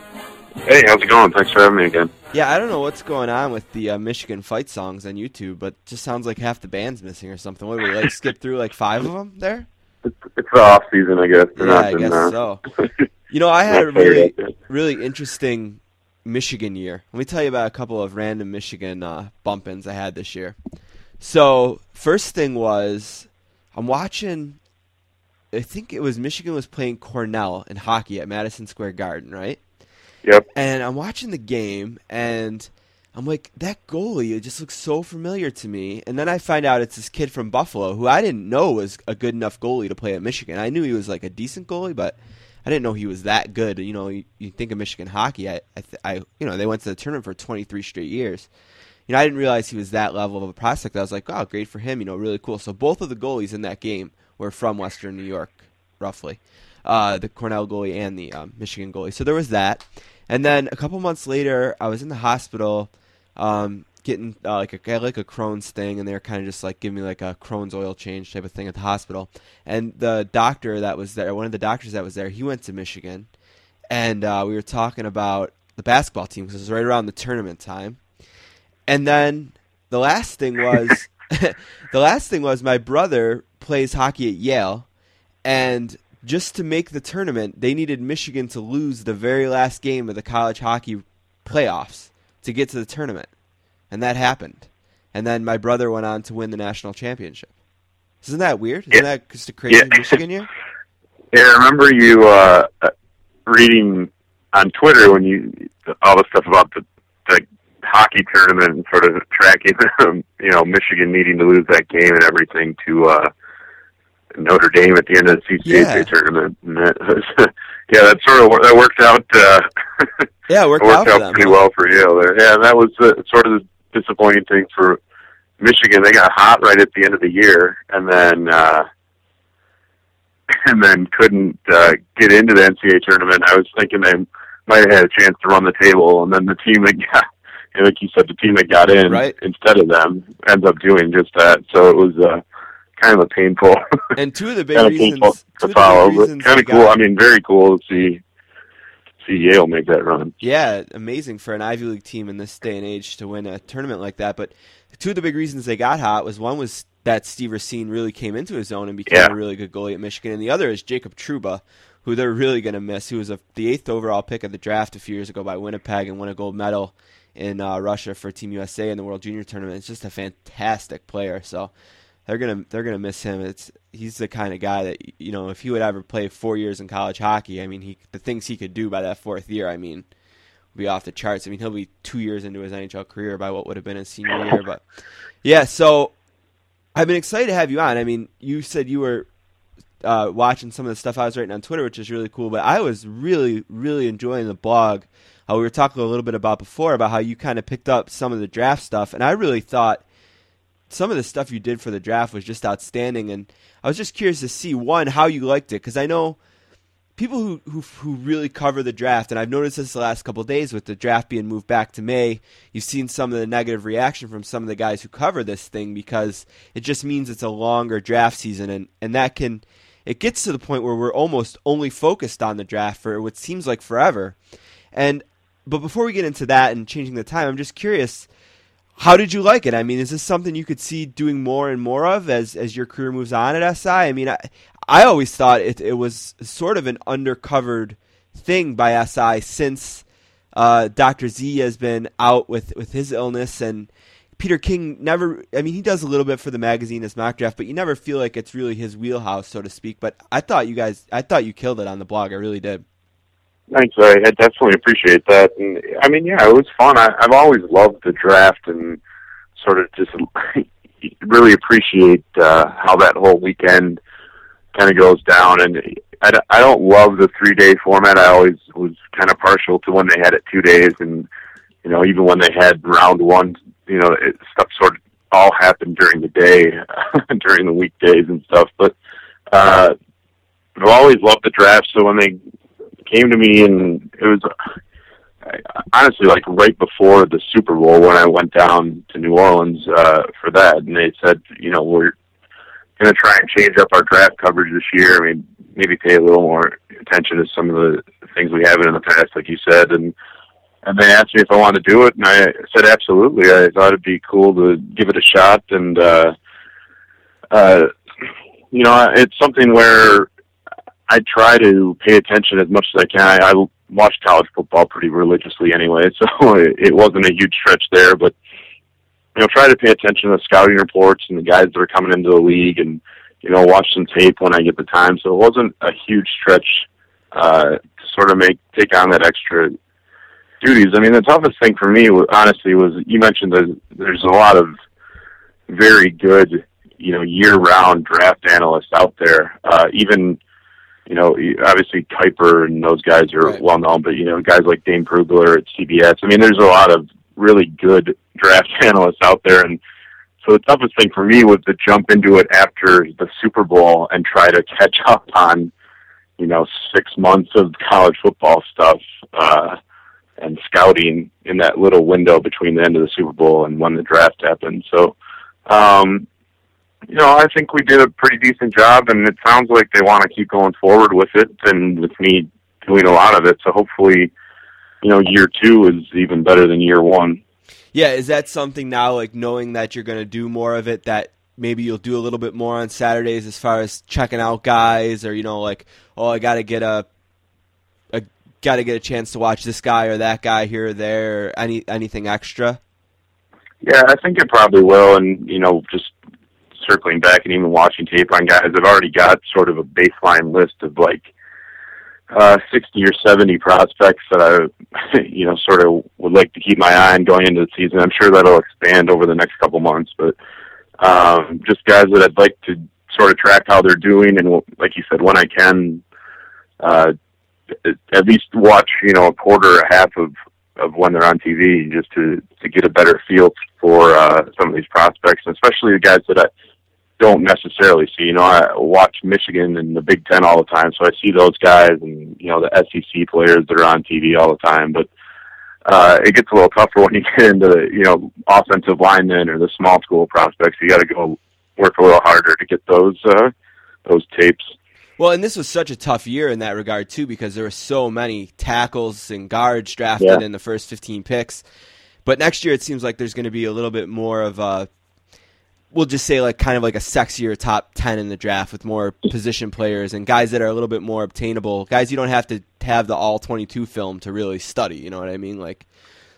Speaker 6: Hey, how's it going? Thanks for having me again.
Speaker 2: Yeah, I don't know what's going on with the uh, Michigan fight songs on YouTube, but it just sounds like half the band's missing or something. What do we like skip through like five of them there?
Speaker 6: It's, it's the off season, I guess. They're
Speaker 2: Yeah, I guess
Speaker 6: uh,
Speaker 2: so. You know, I had a really, really interesting Michigan year. Let me tell you about a couple of random Michigan uh, bump ins I had this year. So, first thing was, I'm watching. I think it was Michigan was playing Cornell in hockey at Madison Square Garden, right?
Speaker 6: Yep.
Speaker 2: And I'm watching the game, and I'm like, that goalie, just looks so familiar to me. And then I find out it's this kid from Buffalo who I didn't know was a good enough goalie to play at Michigan. I knew he was like a decent goalie, but I didn't know he was that good. You know, you, you think of Michigan hockey, I, I, th- I, you know, they went to the tournament for 23 straight years. You know, I didn't realize he was that level of a prospect. I was like, oh, great for him. You know, really cool. So both of the goalies in that game were from Western New York, roughly. Uh, the Cornell goalie and the um, Michigan goalie. So there was that. And then a couple months later, I was in the hospital, um, getting uh, like a I had, like a Crohn's thing, and they were kind of just like giving me like a Crohn's oil change type of thing at the hospital. And the doctor that was there, one of the doctors that was there, he went to Michigan, and uh, we were talking about the basketball team because it was right around the tournament time. And then the last thing was, the last thing was my brother plays hockey at Yale, and just to make the tournament, they needed Michigan to lose the very last game of the college hockey playoffs to get to the tournament. And that happened. And then my brother went on to win the national championship. Isn't that weird? Isn't
Speaker 6: Yeah.
Speaker 2: that just a crazy
Speaker 6: Yeah.
Speaker 2: Michigan year?
Speaker 6: Yeah, I remember you uh, uh, reading on Twitter when you all the stuff about the, the hockey tournament and sort of tracking, um, you know, Michigan needing to lose that game and everything to uh, Notre Dame at the end of the CCHA
Speaker 2: Yeah.
Speaker 6: tournament. And that was, yeah, that sort of that worked out. Uh,
Speaker 2: Yeah, it worked,
Speaker 6: it worked
Speaker 2: out
Speaker 6: out pretty well for Yale there. Yeah, that was uh, sort of the disappointing thing for Michigan. They got hot right at the end of the year, and then uh, and then couldn't uh, get into the NCAA tournament. I was thinking they might have had a chance to run the table, and then the team that got, know, like you said, the team that got in
Speaker 2: Right.
Speaker 6: instead of them ends up doing just that. So it was uh, kind of a painful,
Speaker 2: And two of the big
Speaker 6: kind of
Speaker 2: reasons,
Speaker 6: to follow, but kind of cool.
Speaker 2: got-
Speaker 6: I mean, very cool to see see Yale make that run.
Speaker 2: Yeah, amazing for an Ivy League team in this day and age to win a tournament like that. But two of the big reasons they got hot was one was that Steve Racine really came into his own and became
Speaker 6: Yeah.
Speaker 2: a really good goalie at Michigan, and the other is Jacob Trouba, who they're really going to miss. Who was a, the eighth overall pick of the draft a few years ago by Winnipeg and won a gold medal in uh, Russia for Team USA in the World Junior Tournament. It's just a fantastic player. So they're gonna they're gonna miss him. It's he's the kind of guy that you know if he would ever play four years in college hockey, I mean he the things he could do by that fourth year, I mean, would be off the charts. I mean he'll be two years into his NHL career by what would have been his senior year. But yeah, so I've been excited to have you on. I mean, you said you were uh, watching some of the stuff I was writing on Twitter, which is really cool. But I was really really enjoying the blog. Uh, we were talking a little bit about before about how you kind of picked up some of the draft stuff, and I really thought some of the stuff you did for the draft was just outstanding and I was just curious to see one how you liked it because I know people who, who who really cover the draft and I've noticed this the last couple days with the draft being moved back to May you've seen some of the negative reaction from some of the guys who cover this thing because it just means it's a longer draft season and and that can it gets to the point where we're almost only focused on the draft for what seems like forever. And but before we get into that and changing the time I'm just curious how did you like it? I mean, is this something you could see doing more and more of as as your career moves on at SI? I mean, I I always thought it it was sort of an undercovered thing by SI since uh, Dr. Z has been out with with his illness and Peter King never I mean he does a little bit for the magazine as mock draft, but you never feel like it's really his wheelhouse, so to speak. But I thought you guys I thought you killed it on the blog. I really did.
Speaker 6: Thanks. I, definitely appreciate that. And I mean, yeah, it was fun. I, I've always loved the draft and sort of just really appreciate uh, how that whole weekend kind of goes down. And I, I don't love the three day format. I always was kind of partial to when they had it two days. And, you know, even when they had round one, you know, it, stuff sort of all happened during the day, during the weekdays and stuff. But, uh, I've always loved the draft. So when they came to me and it was honestly like right before the Super Bowl when I went down to New Orleans uh, for that, and they said, you know, we're going to try and change up our draft coverage this year. I mean, maybe pay a little more attention to some of the things we haven't in the past, like you said, and and they asked me if I wanted to do it, and I said absolutely. I thought it'd be cool to give it a shot, and uh, uh, you know, it's something where I try to pay attention as much as I can. I, I watch college football pretty religiously anyway, so it, wasn't a huge stretch there, but you know, try to pay attention to the scouting reports and the guys that are coming into the league, and you know, watch some tape when I get the time. So it wasn't a huge stretch uh, to sort of make take on that extra duties. I mean, the toughest thing for me, honestly, was you mentioned that there's a lot of very good, you know, year-round draft analysts out there. Uh, even, you know, obviously Kiper and those guys are
Speaker 2: Right.
Speaker 6: well known, but you know, guys like Dane Brugler at CBS. I mean, there's a lot of really good draft analysts out there, and so the toughest thing for me was to jump into it after the Super Bowl and try to catch up on, you know, six months of college football stuff. Uh, and scouting in that little window between the end of the Super Bowl and when the draft happened. So, um, you know, I think we did a pretty decent job, and it sounds like they want to keep going forward with it, and with me doing a lot of it. So hopefully, you know, year two is even better than year one.
Speaker 2: Yeah, is that something now, like knowing that you're going to do more of it, that maybe you'll do a little bit more on Saturdays as far as checking out guys, or you know, like, oh, I got to get a, a got to get a chance to watch this guy or that guy here or there, or any anything extra.
Speaker 6: Yeah, I think it probably will, and you know, just circling back and even watching tape on guys, I've already got sort of a baseline list of like uh, 60 or 70 prospects that I, you know, sort of would like to keep my eye on going into the season. I'm sure that'll expand over the next couple months, but um, just guys that I'd like to sort of track how they're doing, and like you said, when I can, uh, at least watch, you know, a quarter or a half of of when they're on TV, just to to get a better feel for uh, some of these prospects, and especially the guys that I don't necessarily see. You know, I watch Michigan and the Big Ten all the time, so I see those guys and you know the SEC players that are on TV all the time. But uh, it gets a little tougher when you get into you know offensive linemen or the small school prospects. You got to go work a little harder to get those uh, those tapes.
Speaker 2: Well, and this was such a tough year in that regard too, because there were so many tackles and guards drafted
Speaker 6: Yeah.
Speaker 2: in the first 15 picks. But next year, it seems like there's going to be a little bit more of a, we'll just say like kind of like a sexier top 10 in the draft with more position players and guys that are a little bit more obtainable. Guys you don't have to have the all 22 film to really study. You know what I mean? Like,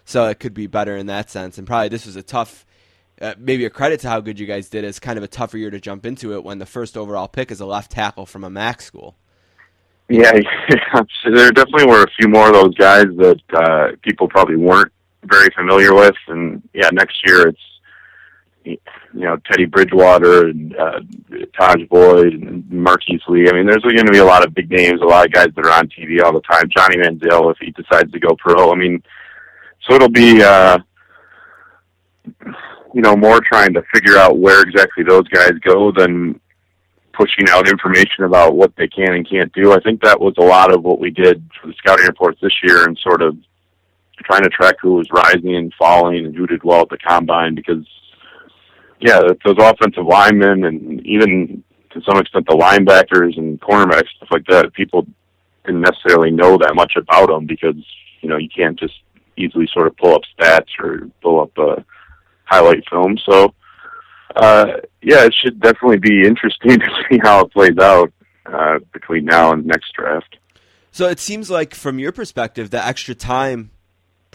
Speaker 2: so it could be better in that sense. And probably this was a tough. Uh, maybe a credit to how good you guys did. is kind of a tougher year to jump into it when the first overall pick is a left tackle from a MAC school.
Speaker 6: Yeah, so there definitely were a few more of those guys that uh, people probably weren't very familiar with, and yeah, next year it's you know Teddy Bridgewater and uh, Tajh Boyd and Marquise Lee. I mean, there's going to be a lot of big names, a lot of guys that are on TV all the time. Johnny Manziel, if he decides to go pro. I mean, so it'll be uh, you know more trying to figure out where exactly those guys go than pushing out information about what they can and can't do. I think that was a lot of what we did for the scouting reports this year and sort of trying to track who was rising and falling and who did well at the combine because yeah, those offensive linemen and even to some extent the linebackers and cornerbacks stuff like that, people didn't necessarily know that much about them because you know you can't just easily sort of pull up stats or pull up a highlight film. So uh, yeah, it should definitely be interesting to see how it plays out uh, between now and next draft.
Speaker 2: So it seems like, from your perspective, the extra time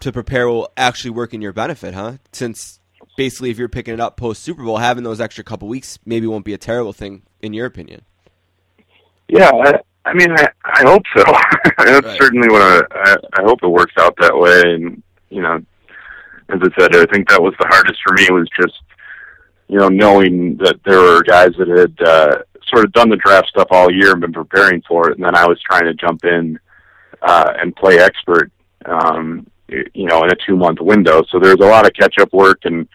Speaker 2: to prepare will actually work in your benefit, huh? Since basically, if you're picking it up post Super Bowl, having those extra couple weeks maybe won't be a terrible thing, in your opinion.
Speaker 6: Yeah, I, I mean, I, I hope so. That's
Speaker 2: Right.
Speaker 6: certainly what I, I, I hope it works out that way. And you know, as I said, I think that was the hardest for me was just you know knowing that there were guys that had uh, sort of done the draft stuff all year and been preparing for it, and then I was trying to jump in uh, and play expert. Um, you know, in a two month window, so there's a lot of catch up work, and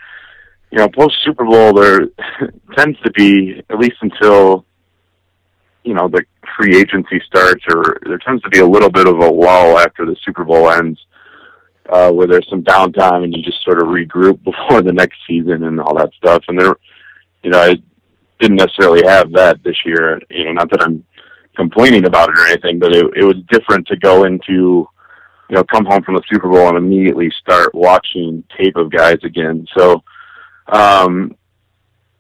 Speaker 6: you know, post Super Bowl there tends to be at least until you know the free agency starts, or there tends to be a little bit of a lull after the Super Bowl ends. uh, where there's some downtime and you just sort of regroup before the next season and all that stuff. And there, you know, I didn't necessarily have that this year. You know, not that I'm complaining about it or anything, but it, it was different to go into, you know, come home from the Super Bowl and immediately start watching tape of guys again. So, um,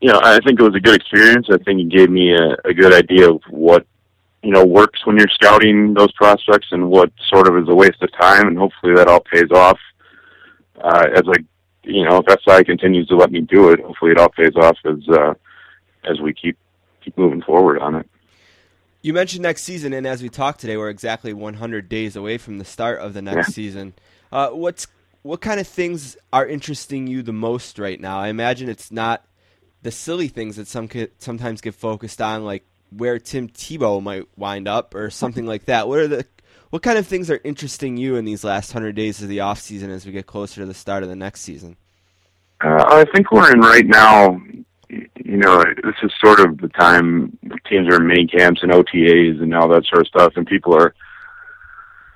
Speaker 6: you know, I think it was a good experience. I think it gave me a, a good idea of what you know works when you're scouting those prospects and what sort of is a waste of time and hopefully that all pays off uh as I you know if SI continues to let me do it hopefully it all pays off as uh as we keep keep moving forward on it
Speaker 2: You mentioned next season, and as we talked today, we're exactly 100 days away from the start of the next
Speaker 6: Yeah.
Speaker 2: season. Uh, what's what kind of things are interesting you the most right now? I imagine it's not the silly things that some sometimes get focused on, like where Tim Tebow might wind up or something like that. What are the what kind of things are interesting you in these last hundred days of the off season as we get closer to the start of the next season?
Speaker 6: Uh, I think we're in right now. You know, this is sort of the time teams are in mini camps and OTAs and all that sort of stuff, and people are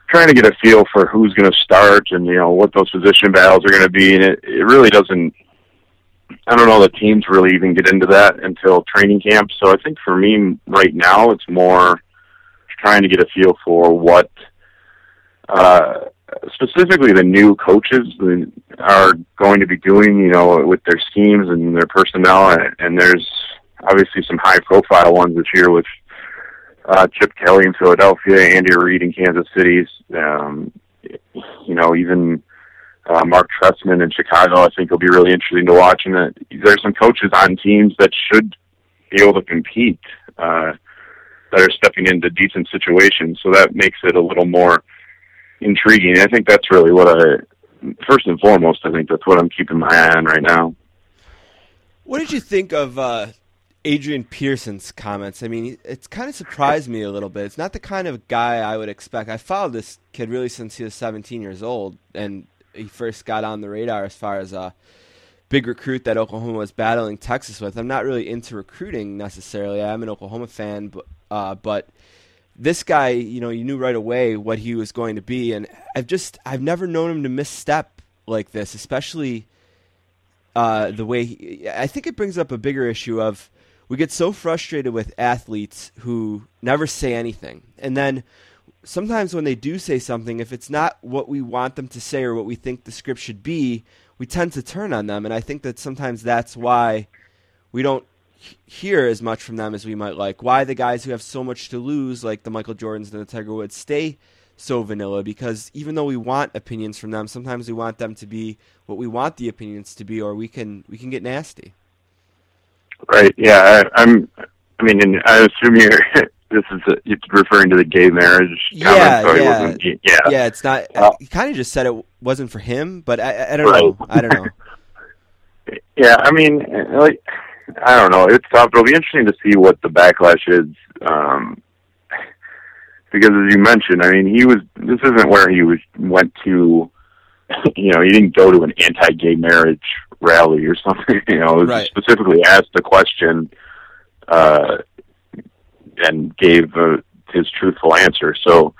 Speaker 6: trying to get a feel for who's going to start and you know what those position battles are going to be. And it, it really doesn't. I don't know the teams really even get into that until training camp. So I think for me right now, it's more trying to get a feel for what uh, specifically the new coaches are going to be doing, you know, with their schemes and their personnel. And, and there's obviously some high profile ones this year with uh, Chip Kelly in Philadelphia, Andy Reid in Kansas City. Um, you know, even uh, Mark Trestman in Chicago, I think will be really interesting to watch. And uh, there's some coaches on teams that should be able to compete, uh, that are stepping into decent situations. So that makes it a little more intriguing. I think that's really what I, first and foremost, I think that's what I'm keeping my eye on right now.
Speaker 2: What did you think of uh, Adrian Peterson's comments? I mean, it's kind of surprised me a little bit. It's not the kind of guy I would expect. I followed this kid really since he was 17 years old, and he first got on the radar as far as a big recruit that Oklahoma was battling Texas with. I'm not really into recruiting necessarily. I'm an Oklahoma fan, but uh, but this guy, you know, you knew right away what he was going to be, and I've just I've never known him to misstep like this, especially uh, the way he, I think it brings up a bigger issue of we get so frustrated with athletes who never say anything, and then sometimes when they do say something, if it's not what we want them to say or what we think the script should be, we tend to turn on them, and I think that sometimes that's why we don't hear as much from them as we might like. Why the guys who have so much to lose, like the Michael Jordans and the Tiger Woods, stay so vanilla because even though we want opinions from them, sometimes we want them to be what we want the opinions to be, or we can we can get nasty.
Speaker 6: Right. Yeah. I, I'm. I mean, and I assume you're. This is a, you're referring to the gay marriage.
Speaker 2: Yeah,
Speaker 6: comment, so
Speaker 2: yeah.
Speaker 6: wasn't- yeah.
Speaker 2: Yeah, it's not. He kind of just said it wasn't for him, but I, I- I don't
Speaker 6: Right.
Speaker 2: know. I don't know.
Speaker 6: Yeah, I mean, like, I don't know. It's tough. It'll be interesting to see what the backlash is, um, because as you mentioned, I mean, he was. This isn't where he was went to. You know, he didn't go to an anti-gay marriage rally or something. You know,
Speaker 2: Right.
Speaker 6: specifically asked the question, uh, and gave uh, his truthful answer. So,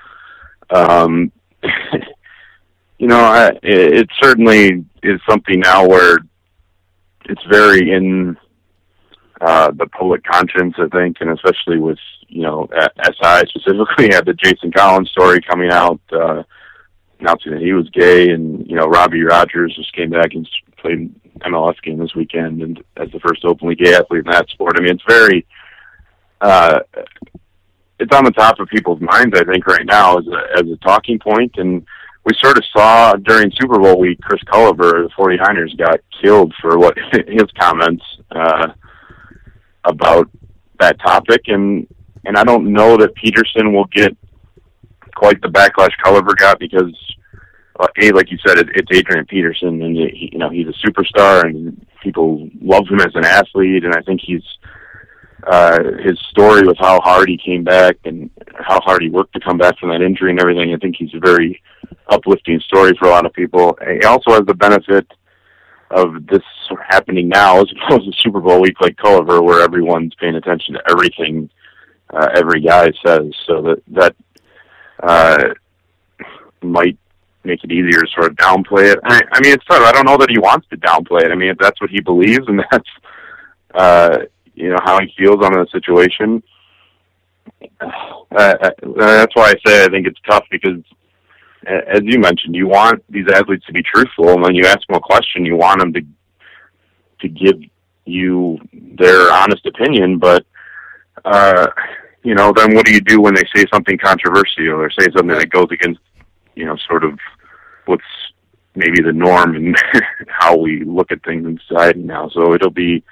Speaker 6: um, you know, I, it, it certainly is something now where it's very in uh, the public conscience, I think, and especially with you know SI specifically had the Jason Collins story coming out, uh, announcing that he was gay, and you know Robbie Rogers just came back and played MLS game this weekend, and as the first openly gay athlete in that sport. I mean, it's very uh, it's on the top of people's minds, I think, right now as a, as a talking point, and we sort of saw during Super Bowl week, Chris Culliver, the 49ers, got killed for what his comments uh, about that topic, and and I don't know that Peterson will get quite the backlash Culliver got because, a like you said, it, it's Adrian Peterson, and he, you know he's a superstar, and people love him as an athlete, and I think he's uh, his story with how hard he came back and how hard he worked to come back from that injury and everything. I think he's a very uplifting story for a lot of people. He also has the benefit of this happening now as opposed to Super Bowl week like Culliver, where everyone's paying attention to everything uh, every guy says. So that that uh, might make it easier to sort of downplay it. I, I mean, it's tough. I don't know that he wants to downplay it. I mean, if that's what he believes and that's uh, you know how he feels on the situation. Uh, that's why I say I think it's tough because, as you mentioned, you want these athletes to be truthful, and when you ask them a question, you want them to to give you their honest opinion. But uh, you know, then what do you do when they say something controversial or say something that goes against, you know, sort of what's maybe the norm and how we look at things in society now. So it'll be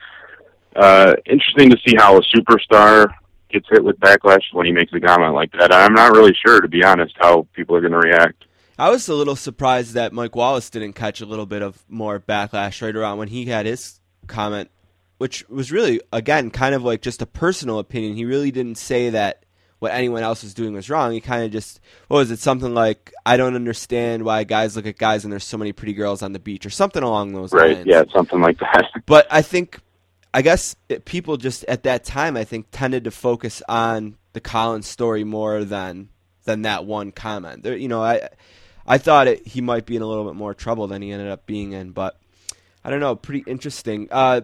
Speaker 6: uh, interesting to see how a superstar gets hit with backlash when he makes a comment like that. I'm not really sure, to be honest, how people are going to react.
Speaker 2: I was a little surprised that Mike Wallace didn't catch a little bit of more backlash right around when he had his comment, which was really, again, kind of like just a personal opinion. He really didn't say that what anyone else was doing was wrong. He kind of just, what was it, something like, I don't understand why guys look at guys and there's so many pretty girls on the beach, or something along those
Speaker 6: right,
Speaker 2: lines.
Speaker 6: yeah, something like that.
Speaker 2: But I think, I guess it, people just at that time, I think, tended to focus on the Collins story more than than that one comment. There, you know, I I thought it, he might be in a little bit more trouble than he ended up being in, but I don't know. Pretty interesting. Uh,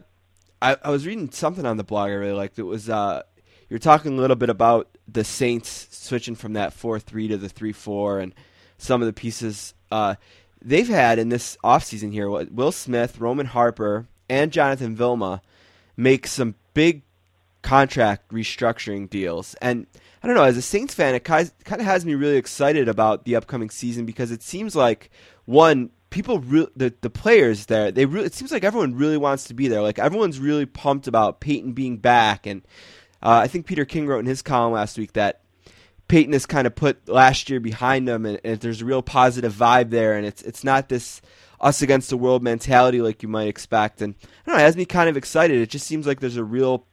Speaker 2: I, I was reading something on the blog I really liked. It was uh, you were talking a little bit about the Saints switching from that four three to the three four, and some of the pieces uh, they've had in this offseason here. Will Smith, Roman Harper, and Jonathan Vilma make some big contract restructuring deals. And I don't know, as a Saints fan, it kind of has me really excited about the upcoming season because it seems like one people re- the the players there they really it seems like everyone really wants to be there. Like everyone's really pumped about Payton being back, and uh, I think Peter King wrote in his column last week that. Payton has kind of put last year behind him, and, and there's a real positive vibe there, and it's it's not this us against the world mentality like you might expect. And I don't know, it has me kind of excited. It just seems like there's a real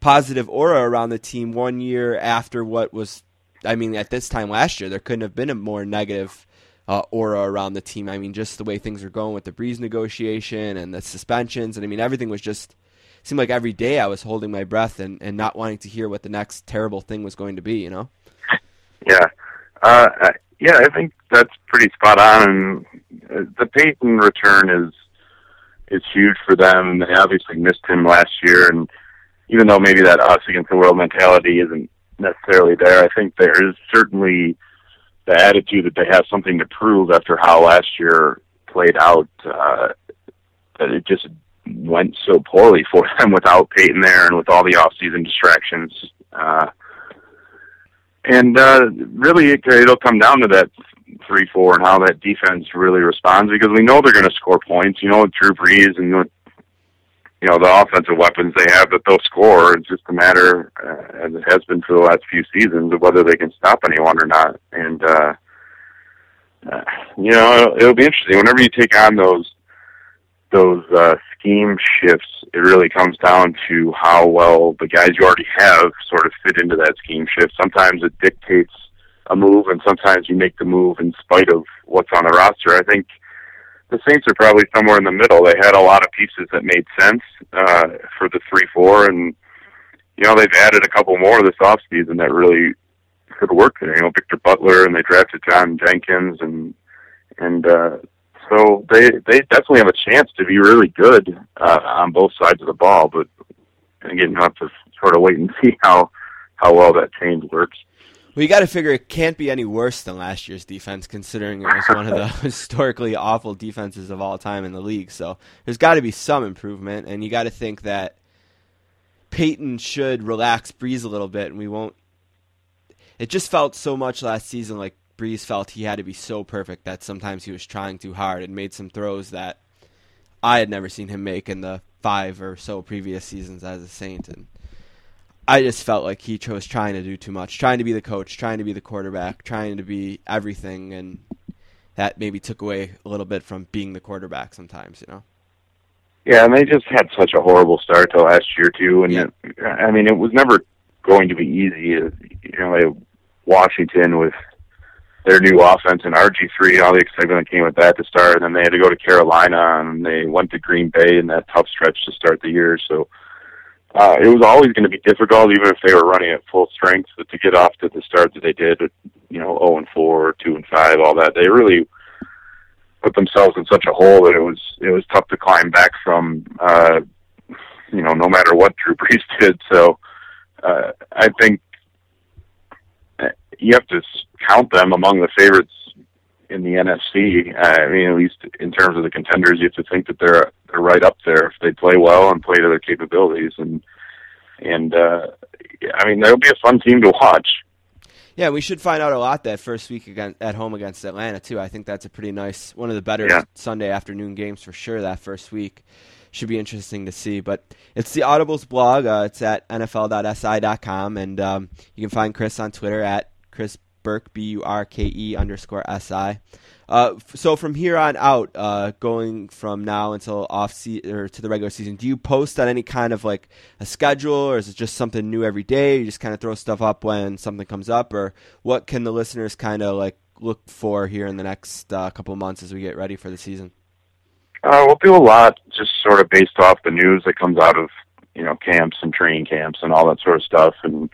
Speaker 2: positive aura around the team one year after what was, I mean, at this time last year, there couldn't have been a more negative uh, aura around the team. I mean, just the way things are going with the Brees negotiation and the suspensions. And I mean, everything was just, seemed like every day I was holding my breath and, and not wanting to hear what the next terrible thing was going to be, you know?
Speaker 6: Yeah. Uh, yeah, I think that's pretty spot on. And uh, the Payton return is is huge for them. They obviously missed him last year, and even though maybe that us against the world mentality isn't necessarily there, I think there is certainly the attitude that they have something to prove after how last year played out. Uh, that it just went so poorly for them without Payton there and with all the off-season distractions. Uh, and uh, really, it, it'll come down to that three four and how that defense really responds because we know they're going to score points. You know, with Drew Brees and you know the offensive weapons they have that they'll score. It's just a matter, uh, as it has been for the last few seasons, of whether they can stop anyone or not. And uh, uh, you know, it'll, it'll be interesting whenever you take on those those uh, scheme shifts. It really comes down to how well the guys you already have sort of fit into that scheme shift. Sometimes it dictates a move, and sometimes you make the move in spite of what's on the roster. I think the Saints are probably somewhere in the middle. They had a lot of pieces that made sense uh, for the three four, and you know they've added a couple more this off season that really could work. There. You know, Victor Butler, and they drafted John Jenkins, and and uh, so they they definitely have a chance to be really good uh, on both sides of the ball. But again, you have to sort of wait and see how how well that change works.
Speaker 2: Well, you got to figure it can't be any worse than last year's defense, considering it was one of the historically awful defenses of all time in the league. So there's got to be some improvement, and you got to think that Payton should relax Brees a little bit, and we won't. It just felt so much last season like Brees felt he had to be so perfect that sometimes he was trying too hard and made some throws that I had never seen him make in the five or so previous seasons as a Saint, and I just felt like he was trying to do too much, trying to be the coach, trying to be the quarterback, trying to be everything, and that maybe took away a little bit from being the quarterback sometimes, you know.
Speaker 6: Yeah, and they just had such a horrible start to last year too, and yeah. it, I mean, it was never going to be easy. You know, Washington with their new offense and RG three, and all the excitement that came with that to start, and then they had to go to Carolina, and they went to Green Bay in that tough stretch to start the year. So uh, it was always going to be difficult, even if they were running at full strength, but to get off to the start that they did. You know, zero and four, two and five, all that. They really put themselves in such a hole that it was it was tough to climb back from. Uh, you know, no matter what Drew Brees did. So uh, I think you have to count them among the favorites in the NFC. I mean, at least in terms of the contenders, you have to think that they're they're right up there if they play well and play to their capabilities. And and uh, I mean, that'll be a fun team to watch.
Speaker 2: Yeah, we should find out a lot that first week again, at home against Atlanta too. I think that's a pretty nice one of the better
Speaker 6: Yeah.
Speaker 2: Sunday afternoon games for sure. That first week should be interesting to see. But it's the Audibles blog. Uh, it's at nfl.si.com, and um, you can find Chris on Twitter at Chris Burke B U R K E underscore S I. Uh, f- so from here on out, uh, going from now until off se- or to the regular season, do you post on any kind of like a schedule, or is it just something new every day? You just kind of throw stuff up when something comes up, or what can the listeners kind of like look for here in the next uh, couple months as we get ready for the season?
Speaker 6: Uh, we'll do a lot just sort of based off the news that comes out of you know camps and training camps and all that sort of stuff, and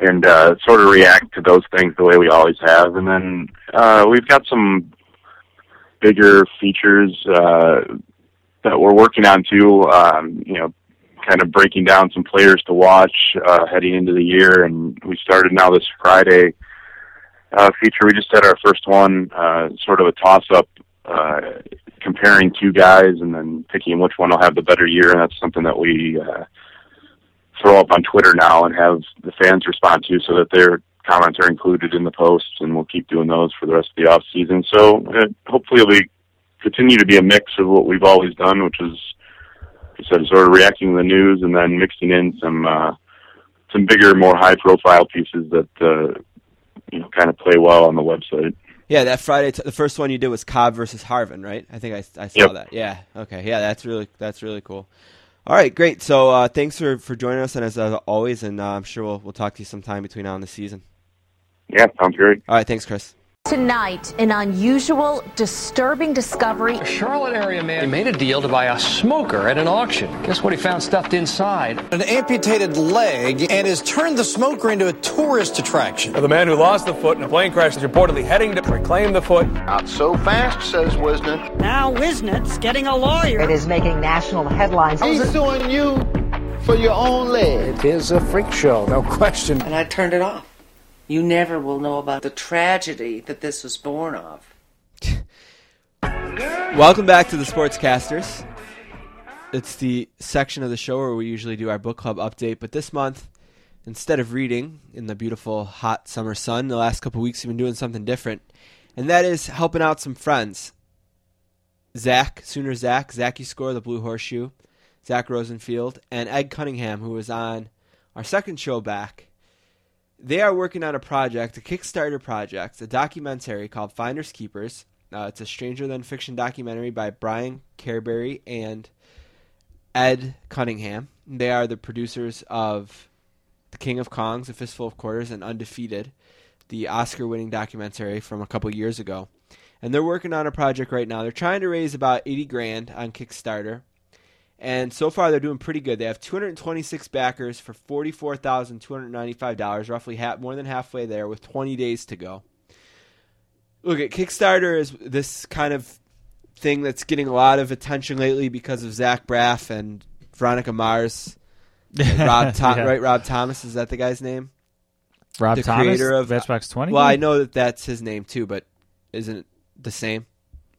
Speaker 6: and uh, sort of react to those things the way we always have. And then uh, we've got some bigger features uh, that we're working on too. Um, you know, kind of breaking down some players to watch uh, heading into the year, and we started now this Friday. Uh, feature we just had our first one, uh, sort of a toss up uh, comparing two guys and then picking which one will have the better year, and that's something that we uh, throw up on Twitter now and have the fans respond to, so that their comments are included in the posts, and we'll keep doing those for the rest of the off season. So uh, hopefully, it'll be continue to be a mix of what we've always done, which is, like I said, sort of reacting to the news and then mixing in some uh, some bigger, more high profile pieces that uh, you know kind of play well on the website.
Speaker 2: Yeah, that Friday, t- the first one you did was Cobb versus Harvin, right? I think I, I saw
Speaker 6: Yep.
Speaker 2: that. Yeah. Okay. Yeah, that's really that's really cool. All right, great. So uh, thanks for, for joining us, and as uh, always, and uh, I'm sure we'll we'll talk to you sometime between now and the season.
Speaker 6: Yeah, sounds great.
Speaker 2: All right, thanks, Chris.
Speaker 7: Tonight, an unusual, disturbing discovery.
Speaker 8: A Charlotte area man made a deal to buy a smoker at an auction. Guess what he found stuffed inside?
Speaker 9: An amputated leg and has turned the smoker into a tourist attraction.
Speaker 10: The man who lost the foot in a plane crash is reportedly heading to reclaim the foot.
Speaker 11: Not so fast, says Whisnant.
Speaker 12: Now Whisnant's getting a lawyer.
Speaker 13: It is making national headlines.
Speaker 11: He's suing you for your own leg.
Speaker 10: It is a freak show, no question.
Speaker 12: And I turned it off. You never will know about the tragedy that this was born of.
Speaker 2: Welcome back to the Sportscasters. It's the section of the show where we usually do our book club update, but this month, instead of reading in the beautiful hot summer sun, the last couple weeks we've been doing something different, and that is helping out some friends. Zach, Sooner Zach, Zachy Score, the Blue Horseshoe, Zach Rosenfield, and Ed Cunningham, who was on our second show back. They are working on a project, a Kickstarter project, a documentary called Finders Keepers. Uh, it's a Stranger Than Fiction documentary by Bryan Carberry and Ed Cunningham. They are the producers of The King of Kongs, A Fistful of Quarters, and Undefeated, the Oscar winning documentary from a couple years ago. And they're working on a project right now. They're trying to raise about 80 grand on Kickstarter. And so far, they're doing pretty good. They have 226 backers for $44,295, roughly half, more than halfway there, with 20 days to go. Look, at Kickstarter is this kind of thing that's getting a lot of attention lately because of Zach Braff and Veronica Mars. Rob Tom-
Speaker 3: Yeah.
Speaker 2: right? Rob Thomas is that the guy's name?
Speaker 3: Rob
Speaker 2: the
Speaker 3: Thomas,
Speaker 2: creator of
Speaker 3: Matchbox 20?
Speaker 2: Well, I know that that's his name too, but isn't it the same?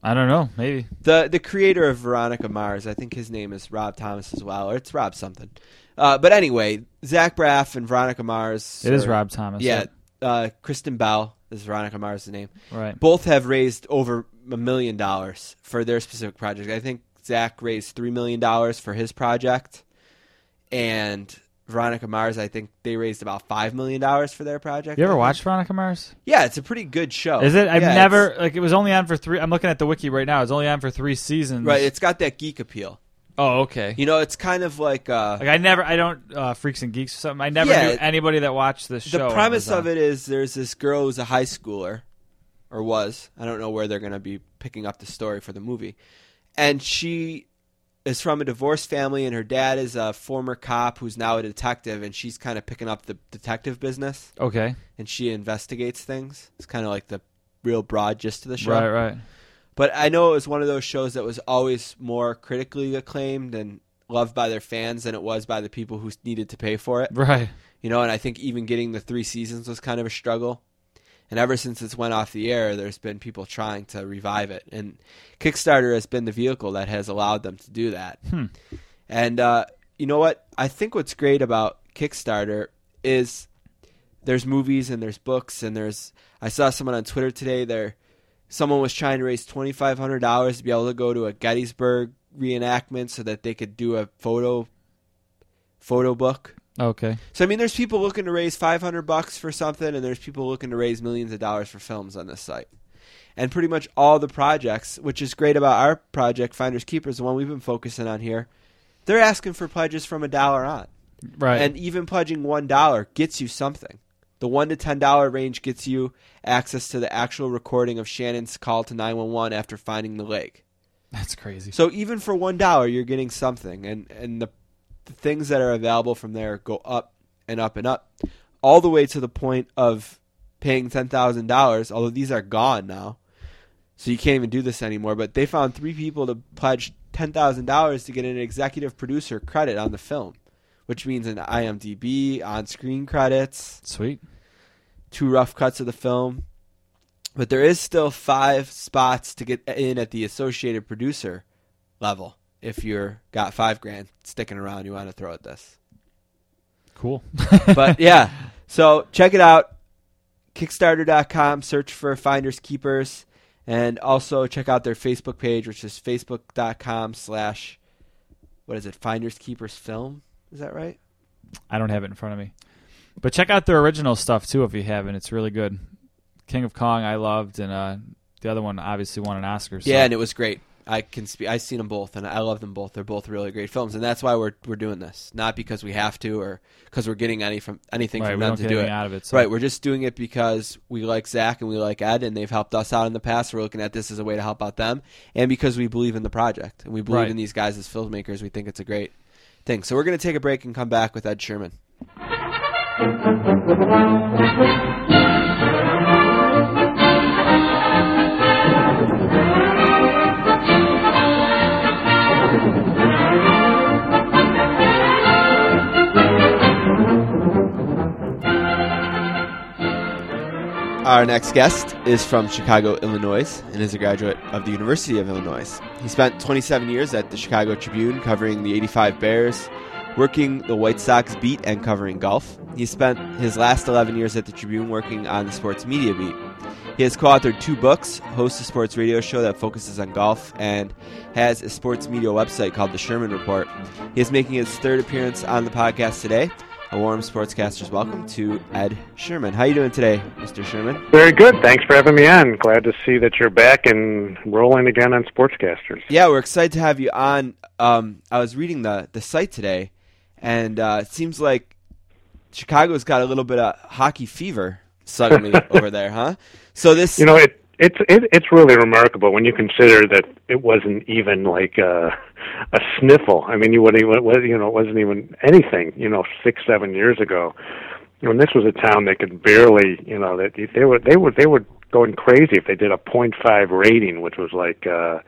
Speaker 3: I don't know. Maybe.
Speaker 2: The the creator of Veronica Mars, I think his name is Rob Thomas as well, or it's Rob something. Uh, but anyway, Zach Braff and Veronica Mars.
Speaker 3: It is
Speaker 2: or-
Speaker 3: Rob Thomas,
Speaker 2: Yeah, uh, Kristen Bell is Veronica Mars' name.
Speaker 3: Right.
Speaker 2: Both have raised over a million dollars for their specific project. I think Zach raised three million dollars for his project, and Veronica Mars, I think they raised about five million dollars for their project.
Speaker 3: You ever watched Veronica Mars?
Speaker 2: Yeah, it's a pretty good show.
Speaker 3: Is it? I've
Speaker 2: Yeah,
Speaker 3: never like it was only on for three. I'm looking at the wiki right now. It's only on for three seasons.
Speaker 2: right. It's got that geek appeal.
Speaker 3: oh, okay.
Speaker 2: You know, it's kind of like uh,
Speaker 3: Like I never, I don't uh, freaks and geeks or something. I never
Speaker 2: Yeah,
Speaker 3: knew anybody that watched this show.
Speaker 2: the premise of it is there's this girl who's a high schooler or was i don't know where they're going to be picking up the story for the movie and she is from a divorced family and her dad is a former cop who's now a detective and she's kind of picking up the detective business
Speaker 3: Okay.
Speaker 2: and she investigates things it's kind of like the real broad gist of the show
Speaker 3: Right, right.
Speaker 2: But I know it was one of those shows that was always more critically acclaimed and loved by their fans than it was by the people who needed to pay for it.
Speaker 3: Right.
Speaker 2: You know, and I think even getting the three seasons was kind of a struggle. And ever since it's went off the air, there's been people trying to revive it, and Kickstarter has been the vehicle that has allowed them to do that.
Speaker 3: Hmm.
Speaker 2: And uh, you know what? I think what's great about Kickstarter is there's movies and there's books and there's. I saw someone on Twitter today. There, someone was trying to raise twenty five hundred dollars to be able to go to a Gettysburg reenactment so that they could do a photo photo book.
Speaker 3: Okay.
Speaker 2: So I mean, there's people looking to raise 500 bucks for something, and there's people looking to raise millions of dollars for films on this site. And pretty much all the projects, which is great about our project, Finders Keepers, the one we've been focusing on here, they're asking for pledges from a dollar on.
Speaker 3: Right.
Speaker 2: And even pledging one dollar gets you something. The one to ten dollar range gets you access to the actual recording of Shannon's call to 911 after finding the lake.
Speaker 3: That's crazy.
Speaker 2: So even for one dollar, you're getting something, and and the, the things that are available from there go up and up and up, all the way to the point of paying ten thousand dollars. Although these are gone now, so you can't even do this anymore. But they found three people to pledge ten thousand dollars to get an executive producer credit on the film, which means an IMDb on-screen credits.
Speaker 3: Sweet.
Speaker 2: Two rough cuts of the film. But there is still five spots to get in at the associated producer level if you're got five grand sticking around you want to throw at this.
Speaker 3: Cool.
Speaker 2: but yeah, so check it out. Kickstarter.com, search for Finders Keepers, and also check out their Facebook page, which is facebook.com slash, what is it, Finders Keepers Film? Is that right?
Speaker 3: I don't have it in front of me. But check out their original stuff too if you haven't. It's really good. King of Kong I loved, and uh, the other one obviously won an Oscar. So.
Speaker 2: Yeah, and it was great. I can speak. I've seen them both, and I love them both. They're both really great films, and that's why we're we're doing this. Not because we have to, or because we're getting any from anything
Speaker 3: Right,
Speaker 2: from them to do it.
Speaker 3: anything out of it, so-
Speaker 2: Right, we're just doing it because we like Zach and we like Ed, and they've helped us out in the past. We're looking at this as a way to help out them, and because we believe in the project and we believe
Speaker 3: Right.
Speaker 2: in these guys as filmmakers, we think it's a great thing. So we're going to take a break and come back with Ed Sherman. Our next guest is from Chicago, Illinois, and is a graduate of the University of Illinois. He spent 27 years at the Chicago Tribune covering the 85 Bears, working the White Sox beat and covering golf. He spent his last 11 years at the Tribune working on the sports media beat. He has co authored two books, hosts a sports radio show that focuses on golf, and has a sports media website called The Sherman Report. He is making his third appearance on the podcast today. A warm sportscaster's welcome to Ed Sherman. How you doing today, Mr. Sherman?
Speaker 14: Very good. Thanks for having me on. Glad to see that you're back and rolling again on Sportscasters.
Speaker 2: Yeah, we're excited to have you on. Um, I was reading the the site today, and uh, it seems like Chicago's got a little bit of hockey fever suddenly over there, huh? So this,
Speaker 14: You know, it it's it, it's really remarkable when you consider that it wasn't even like a, a sniffle. I mean, you would even you know it wasn't even anything. You know, six seven years ago, when this was a town that could barely you know that they were they were they were going crazy if they did a point five rating, which was like. uh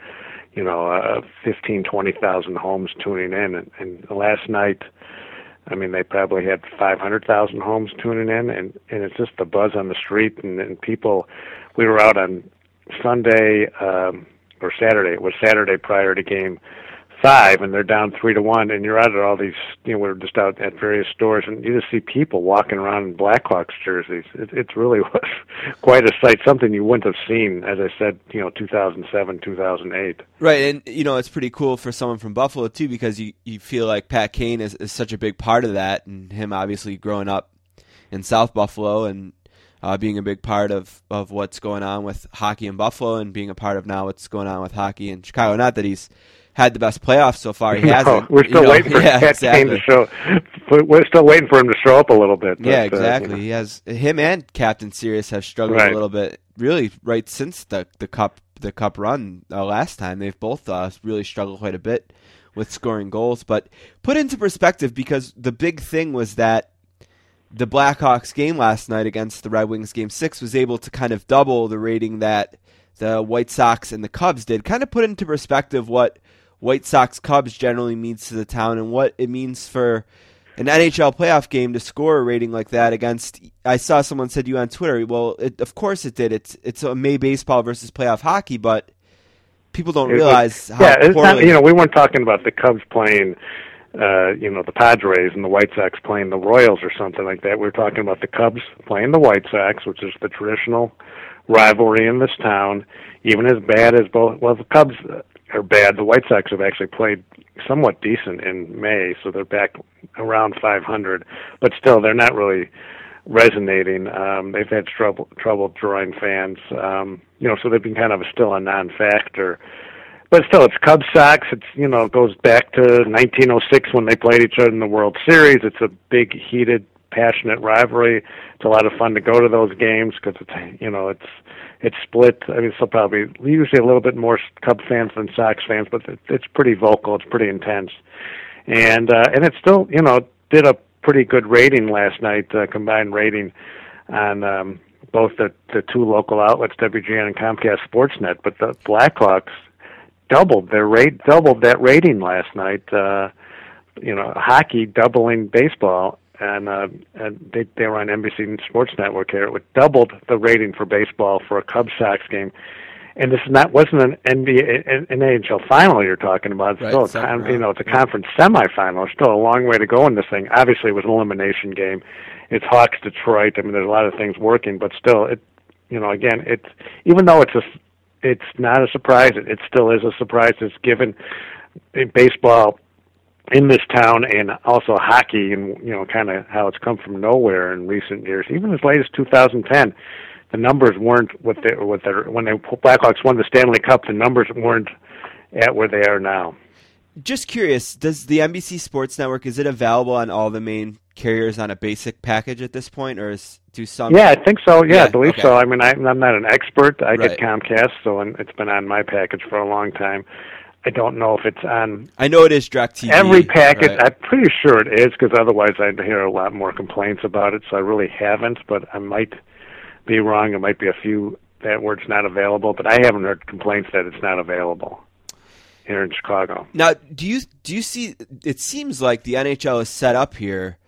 Speaker 14: you know, uh, fifteen, twenty thousand homes tuning in, and, and last night, I mean, they probably had 500,000 homes tuning in, and and it's just the buzz on the street, and, and people. We were out on Sunday um, or Saturday. It was Saturday prior to game five, and they're down three to one, and you're out at all these. You know, we're just out at various stores, and you just see people walking around in Blackhawks jerseys. It, it really was quite a sight. Something you wouldn't have seen, as I said, you know, 2007, 2008.
Speaker 2: right? And you know, it's pretty cool for someone from Buffalo too, because you you feel like Pat Kane is, is such a big part of that, and him obviously growing up in South Buffalo and uh, being a big part of, of what's going on with hockey in Buffalo and being a part of now what's going on with hockey in Chicago. Not that he's had the best playoffs so far. He
Speaker 14: No,
Speaker 2: hasn't.
Speaker 14: we're
Speaker 2: you
Speaker 14: still
Speaker 2: know,
Speaker 14: waiting for
Speaker 2: yeah,
Speaker 14: Kane
Speaker 2: exactly.
Speaker 14: to show. We're still waiting for him to show up a little bit. but,
Speaker 2: yeah,
Speaker 14: uh,
Speaker 2: exactly.
Speaker 14: you know.
Speaker 2: He has him and Captain Serious have struggled
Speaker 14: Right.
Speaker 2: a little bit, really, right since the the cup the cup run uh, last time. They've both uh, really struggled quite a bit with scoring goals. But put into perspective, because the big thing was that the Blackhawks game last night against the Red Wings game six was able to kind of double the rating that the White Sox and the Cubs did. Kind of put into perspective what White Sox Cubs generally means to the town and what it means for an NHL playoff game to score a rating like that against. I saw someone said you on Twitter. Well, it, of course it did. It's it's a May baseball versus playoff hockey, but people don't realize
Speaker 14: it,
Speaker 2: how
Speaker 14: yeah, it's not, you know, we weren't talking about the Cubs playing, uh, you know, the Padres and the White Sox playing the Royals or something like that. We were talking about the Cubs playing the White Sox, which is the traditional rivalry in this town. Even as bad as both, well, the Cubs are bad. The White Sox have actually played somewhat decent in May, so they're back around 500. But still, they're not really resonating. Um, they've had trouble trouble drawing fans. Um, you know, so they've been kind of still a non-factor. But still, it's Cubs Sox. It's you know it goes back to 1906 when they played each other in the World Series. It's a big, heated, passionate rivalry. It's a lot of fun to go to those games because it's you know it's it's split. I mean, it's probably usually a little bit more Cub fans than Sox fans, but it's pretty vocal. It's pretty intense, and uh, and it still you know did a pretty good rating last night, uh, combined rating on um, both the the two local outlets, WGN and Comcast Sportsnet. But the Blackhawks doubled their rate, doubled that rating last night. Uh, you know, hockey doubling baseball, and uh, and they they were on NBC Sports Network here. It doubled the rating for baseball for a Cubs Sox game. And this is not wasn't an NBA an, an NHL final you're talking about. It's
Speaker 2: Right,
Speaker 14: still a con, you know it's a conference semifinal. It's still a long way to go in this thing. Obviously, it was an elimination game. It's Hawks Detroit. I mean, there's a lot of things working, but still, it you know again it's even though it's a it's not a surprise. It, it still is a surprise. It's given in baseball in this town and also hockey and you know kind of how it's come from nowhere in recent years even as late as 2010 the numbers weren't what they what they when the Blackhawks won the Stanley Cup the numbers weren't at where they are now
Speaker 2: Just curious, does the NBC Sports Network is it available on all the main carriers on a basic package at this point, or is do some?
Speaker 14: yeah I think so yeah,
Speaker 2: Yeah,
Speaker 14: I believe
Speaker 2: okay.
Speaker 14: so I mean I, I'm not an expert I
Speaker 2: Right.
Speaker 14: get Comcast so and it's been on my package for a long time I don't know if it's on
Speaker 2: I know it is DirecTV.
Speaker 14: Every packet,
Speaker 2: right?
Speaker 14: I'm pretty sure it is, because otherwise I'd hear a lot more complaints about it. So I really haven't, but I might be wrong. It might be a few that where it's not available, but I haven't heard complaints that it's not available here in Chicago.
Speaker 2: Now, do you do you see? It seems like the NHL is set up here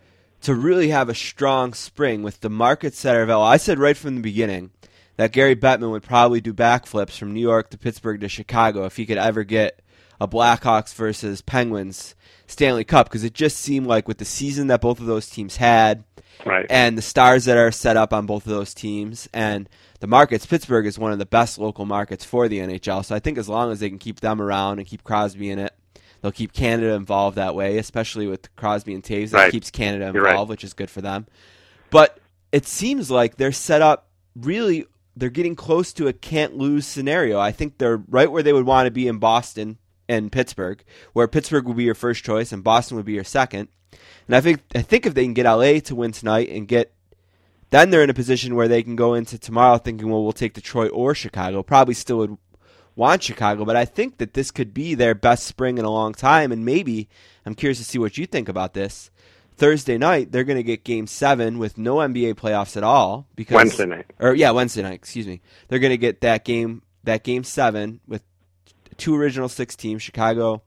Speaker 2: to really have a strong spring with the market are available. I said right from the beginning that Gary Bettman would probably do backflips from New York to Pittsburgh to Chicago if he could ever get a Blackhawks versus Penguins Stanley Cup because it just seemed like with the season that both of those teams had,
Speaker 14: Right.
Speaker 2: and the stars that are set up on both of those teams and the markets. Pittsburgh is one of the best local markets for the NHL. So I think as long as they can keep them around and keep Crosby in it, they'll keep Canada involved that way, especially with Crosby and Toews. That
Speaker 14: Right.
Speaker 2: keeps Canada
Speaker 14: You're right.
Speaker 2: involved, which is good for them. But it seems like they're set up really. They're getting close to a can't lose scenario. I think they're right where they would want to be in Boston and Pittsburgh, where Pittsburgh would be your first choice and Boston would be your second. And I think I think if they can get LA to win tonight and get then they're in a position where they can go into tomorrow thinking, well, we'll take Detroit or Chicago. Probably still would want Chicago, but I think that this could be their best spring in a long time. And maybe I'm curious to see what you think about this. Thursday night, they're going to get Game Seven with no NBA playoffs at all because
Speaker 14: Wednesday night.
Speaker 2: or yeah, Wednesday night. Excuse me. They're going to get that game that Game Seven with two original six teams, Chicago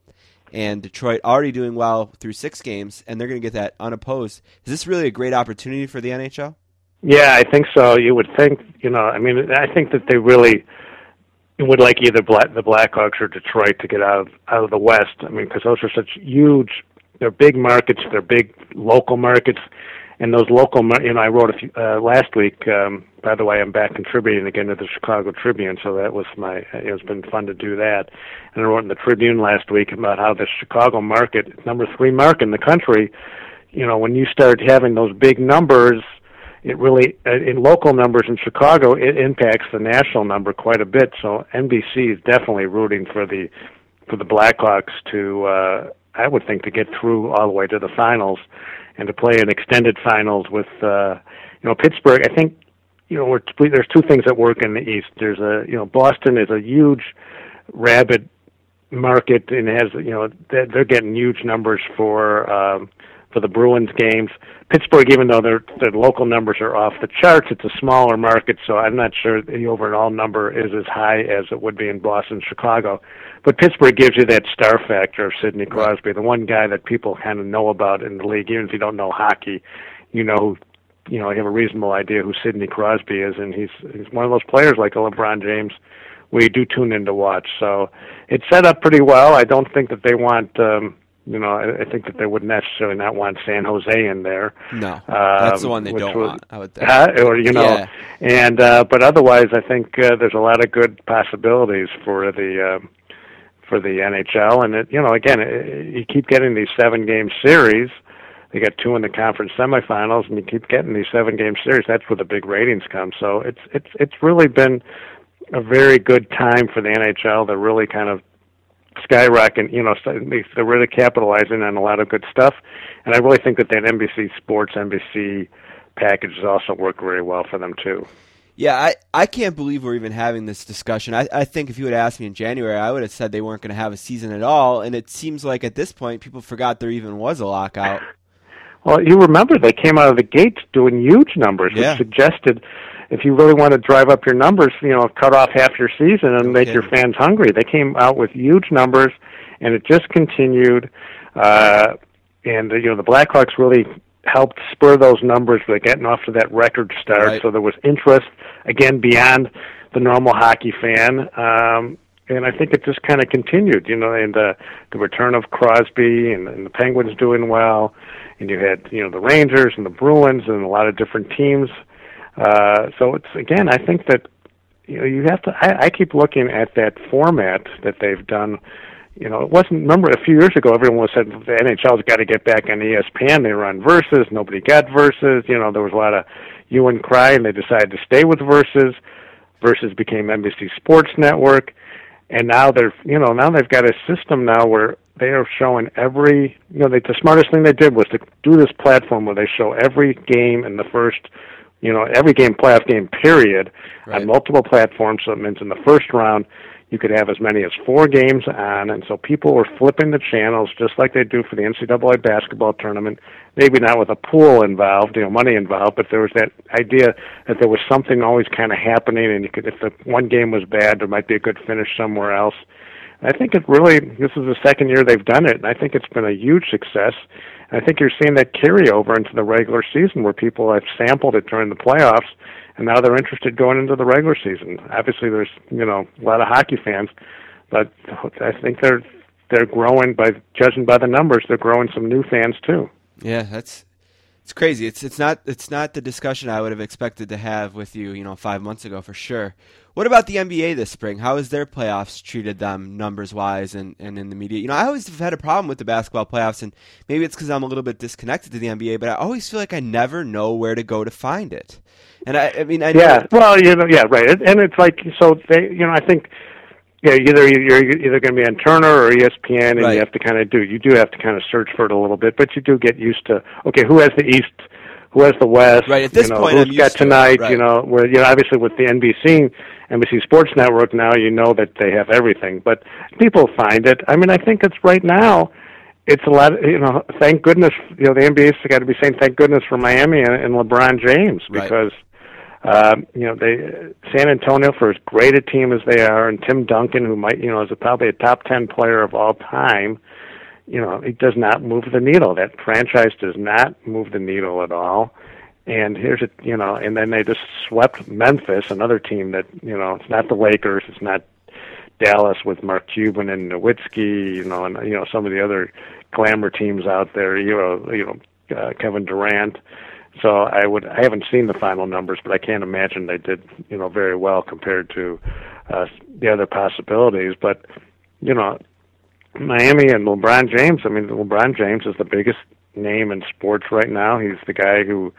Speaker 2: and Detroit, already doing well through six games, and they're going to get that unopposed. Is this really a great opportunity for the NHL?
Speaker 14: Yeah, I think so. You would think, you know, I mean, I think that they really would like either Black, the Blackhawks or Detroit to get out of out of the West. I mean, because those are such huge, they're big markets, they're big local markets, and those local, you know, I wrote a few uh, last week. Um, by the way, I'm back contributing again to the Chicago Tribune, so that was my. It's been fun to do that. And I wrote in the Tribune last week about how the Chicago market, number three market in the country, you know, when you start having those big numbers it really uh, in local numbers in Chicago it impacts the national number quite a bit. So NBC is definitely rooting for the for the Blackhawks to uh, I would think to get through all the way to the finals and to play an extended finals with uh, you know Pittsburgh. I think you know we're, there's two things that work in the East. There's a you know Boston is a huge rabid market and has you know they're, they're getting huge numbers for um, for the Bruins games. Pittsburgh, even though their their local numbers are off the charts, it's a smaller market, so I'm not sure the overall number is as high as it would be in Boston, Chicago. But Pittsburgh gives you that star factor of Sidney Crosby, the one guy that people kind of know about in the league, even if you don't know hockey, you know who you know, you have a reasonable idea who Sidney Crosby is, and he's he's one of those players like a LeBron James we do tune in to watch. So it's set up pretty well. I don't think that they want um you know, I, I think that they would necessarily not want San Jose in there.
Speaker 2: No,
Speaker 14: um,
Speaker 2: that's the one they don't
Speaker 14: was,
Speaker 2: want. I would think.
Speaker 14: Uh, or you know,
Speaker 2: Yeah.
Speaker 14: and uh, but otherwise, I think uh, there's a lot of good possibilities for the uh, for the NHL. And it, you know, again, it, you keep getting these seven game series. They got two in the conference semifinals, and you keep getting these seven game series. That's where the big ratings come. So it's it's it's really been a very good time for the NHL to really kind of skyrocket. You know, so they- they're really capitalizing on a lot of good stuff, and I really think that that NBC Sports, NBC package has also worked very well for them too.
Speaker 2: Yeah, I, I can't believe we're even having this discussion. I, I think if you had asked me in January, I would have said they weren't going to have a season at all. And it seems like at this point, people forgot there even was a lockout.
Speaker 14: Well, you remember they came out of the gates doing huge numbers,
Speaker 2: Yeah.
Speaker 14: which suggested if you really want to drive up your numbers, you know, cut off half your season and make your fans hungry. They came out with huge numbers, and it just continued. Uh, and you know, the Blackhawks really helped spur those numbers by getting off to that record start.
Speaker 2: Right.
Speaker 14: So there was interest again beyond the normal hockey fan. Um, and I think it just kind of continued, you know, and uh, the return of Crosby and, and the Penguins doing well, and you had you know the Rangers and the Bruins and a lot of different teams. Uh, so it's again, I think that you know you have to. I, I keep looking at that format that they've done. You know, it wasn't. Remember, a few years ago, everyone was said the NHL's got to get back on ESPN. They run versus. Nobody got versus. You know, there was a lot of you and cry, and they decided to stay with versus. Versus became NBC Sports Network, and now they're you know now they've got a system now where they are showing every you know they, the smartest thing they did was to do this platform where they show every game in the first you know every game playoff game period on multiple platforms. So it means in the first round you could have as many as four games on. And so people were flipping the channels just like they do for the NCAA basketball tournament. Maybe not with a pool involved you know money involved but there was that idea that there was something always kind of happening and you could if the one game was bad there might be a good finish somewhere else. I think it really this is the second year they've done it, and I think it's been a huge success. I think you're seeing that carry over into the regular season where people have sampled it during the playoffs, and now they're interested going into the regular season. Obviously, there's you know a lot of hockey fans, but I think they're they're growing by judging by the numbers. They're growing some new fans too.
Speaker 2: Yeah, that's it's crazy. It's it's not it's not the discussion I would have expected to have with you, you know, five months ago for sure. What about the NBA this spring? How has their playoffs treated them numbers wise and, and in the media? You know, I always have had a problem with the basketball playoffs, and maybe it's because I'm a little bit disconnected to the NBA, but I always feel like I never know where to go to find it. And I, I mean, I
Speaker 14: yeah, well, you know, yeah, right, and it's like so they, you know, I think. Yeah, either you're either going to be on Turner or ESPN, and
Speaker 2: Right.
Speaker 14: you have to kind of do. You do have to kind of search for it a little bit, but you do get used to. Okay, who has the East? Who has the West?
Speaker 2: Right, at this
Speaker 14: you know,
Speaker 2: point,
Speaker 14: who's
Speaker 2: I'm
Speaker 14: got
Speaker 2: used to
Speaker 14: tonight?
Speaker 2: right.
Speaker 14: You know, where you know, obviously with the NBC, NBC Sports Network now, you know that they have everything. But people find it. I mean, I think it's right now. It's a lot. Of, you know, thank goodness. You know, the NBA's got to be saying thank goodness for Miami and, and LeBron James
Speaker 2: Right.
Speaker 14: Um, you know, they San Antonio for as great a team as they are, and Tim Duncan, who might you know is a, probably a top ten player of all time. You know, it does not move the needle. That franchise does not move the needle at all. And here's a you know, and then they just swept Memphis, another team that you know, it's not the Lakers, it's not Dallas with Mark Cuban and Nowitzki, you know, and you know some of the other glamour teams out there. You know, you know uh, Kevin Durant. So I would I haven't seen the final numbers, but I can't imagine they did you know very well compared to uh, the other possibilities. But you know, Miami and LeBron James. I mean, LeBron James is the biggest name in sports right now. He's the guy who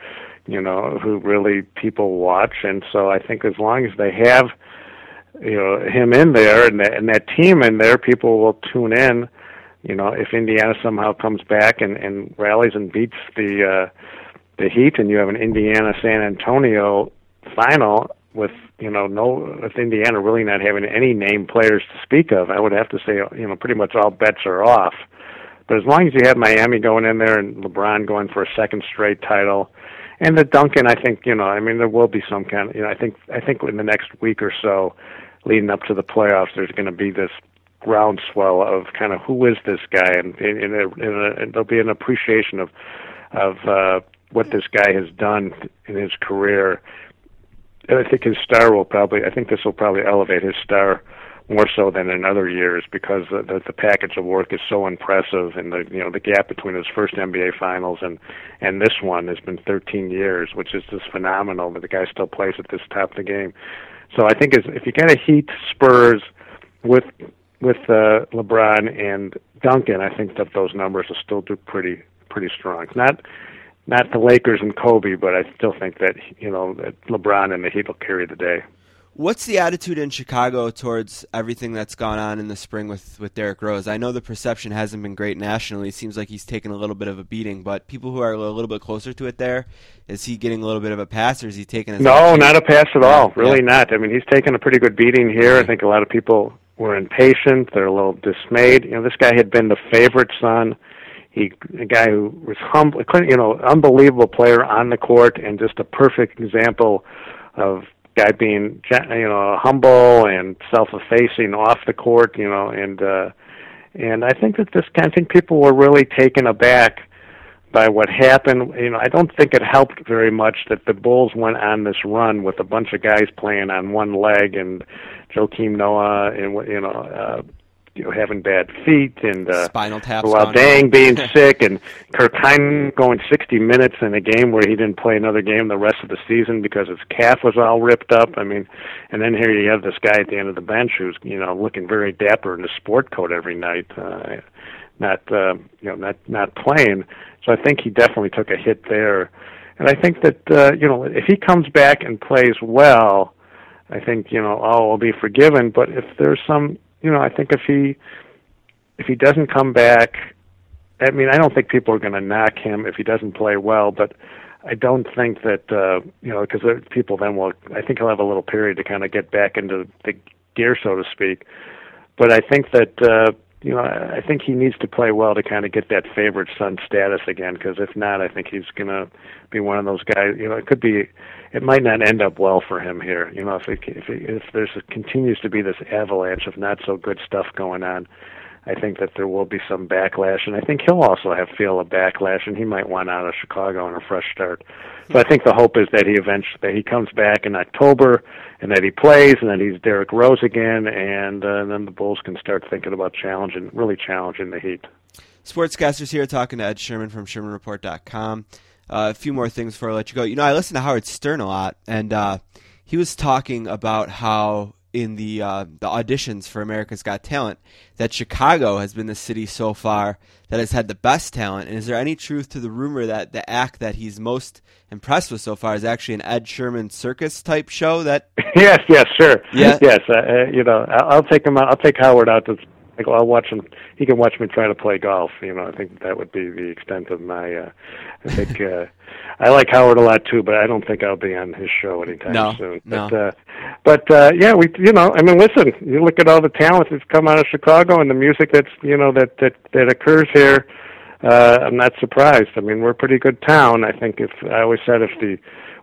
Speaker 14: you know who really people watch, and so I think as long as they have you know him in there and that and that team in there, people will tune in. You know, if Indiana somehow comes back and and rallies and beats the uh, the Heat, and you have an Indiana San Antonio final with you know no with Indiana really not having any name players to speak of, I would have to say you know pretty much all bets are off. But as long as you have Miami going in there and LeBron going for a second straight title, and the Duncan, I think you know, I mean, there will be some kind of, you know, I think I think in the next week or so, leading up to the playoffs, there's going to be this groundswell of kind of who is this guy, and and, and, and, and there'll be an appreciation of of uh, what this guy has done in his career. And I think his star will probably, I think this will probably elevate his star more so than in other years because the, the, the package of work is so impressive, and the you know the gap between his first NBA Finals and and this one has been 13 years, which is just phenomenal. But the guy still plays at this top of the game. So I think if you kind of heat Spurs with with uh, LeBron and Duncan, I think that those numbers will still do pretty pretty strong. Not not the Lakers and Kobe, but I still think that you know that LeBron and the Heat will carry the day.
Speaker 2: What's the attitude in Chicago towards everything that's gone on in the spring with, with Derrick Rose? I know the perception hasn't been great nationally. It seems like he's taken a little bit of a beating, but people who are a little bit closer to it there, is he getting a little bit of a pass or is he taking a
Speaker 14: No, not a pass at all. Really yeah. not. I mean, he's taken a pretty good beating here. I think a lot of people were impatient. They're a little dismayed. You know, this guy had been the favorite son. He, a guy who was humble, you know, unbelievable player on the court and just a perfect example of guy being you know humble and self-effacing off the court, you know, and uh, and I think that this I think people were really taken aback by what happened. You know, I don't think it helped very much that the Bulls went on this run with a bunch of guys playing on one leg and Joakim Noah and you know uh, you know having bad feet and uh,
Speaker 2: spinal tap.
Speaker 14: Luol Deng being sick and Kirk Hinrich going 60 minutes in a game where he didn't play another game the rest of the season because his calf was all ripped up. I mean, and then here you have this guy at the end of the bench who's you know looking very dapper in a sport coat every night. Uh, not uh, you know not not playing. So I think he definitely took a hit there, and I think that uh, you know if he comes back and plays well, I think you know all will be forgiven. But if there's some you know, I think if he if he doesn't come back, I mean, I don't think people are going to knock him if he doesn't play well, but I don't think that uh, you know because people then will. I think he'll have a little period to kind of get back into the gear, so to speak. But I think that uh, you know I think he needs to play well to kind of get that favorite son status again. Because if not, I think he's going to be one of those guys. You know, it could be it might not end up well for him here. You know, if it, if it, if there's a, continues to be this avalanche of not so good stuff going on, I think that there will be some backlash, and I think he'll also have feel a backlash, and he might want out of Chicago and a fresh start. So I think the hope is that he eventually that he comes back in October, and that he plays, and that he's Derrick Rose again, and, uh, and then the Bulls can start thinking about challenging, really challenging the Heat.
Speaker 2: Sportscasters here talking to Ed Sherman from ShermanReport.com. Uh, a few more things before I let you go. You know, I listen to Howard Stern a lot, and uh, he was talking about how in the uh, the auditions for America's Got Talent that Chicago has been the city so far that has had the best talent. And is there any truth to the rumor that the act that he's most impressed with so far is actually an Ed Sherman circus type show? That
Speaker 14: yes, yes, sure, yeah. yes. Uh, uh you know, I'll, I'll take him out. I'll take Howard out to I'll watch him. He can watch me try to play golf. You know, I think that would be the extent of my. Uh, I think uh, I like Howard a lot too, but I don't think I'll be on his show anytime
Speaker 2: no,
Speaker 14: soon.
Speaker 2: No.
Speaker 14: But, uh, but uh, yeah, we. You know, I mean, listen. You look at all the talent that's come out of Chicago and the music that's you know that that that occurs here. Uh, I'm not surprised. I mean, we're a pretty good town. I think if I always said if the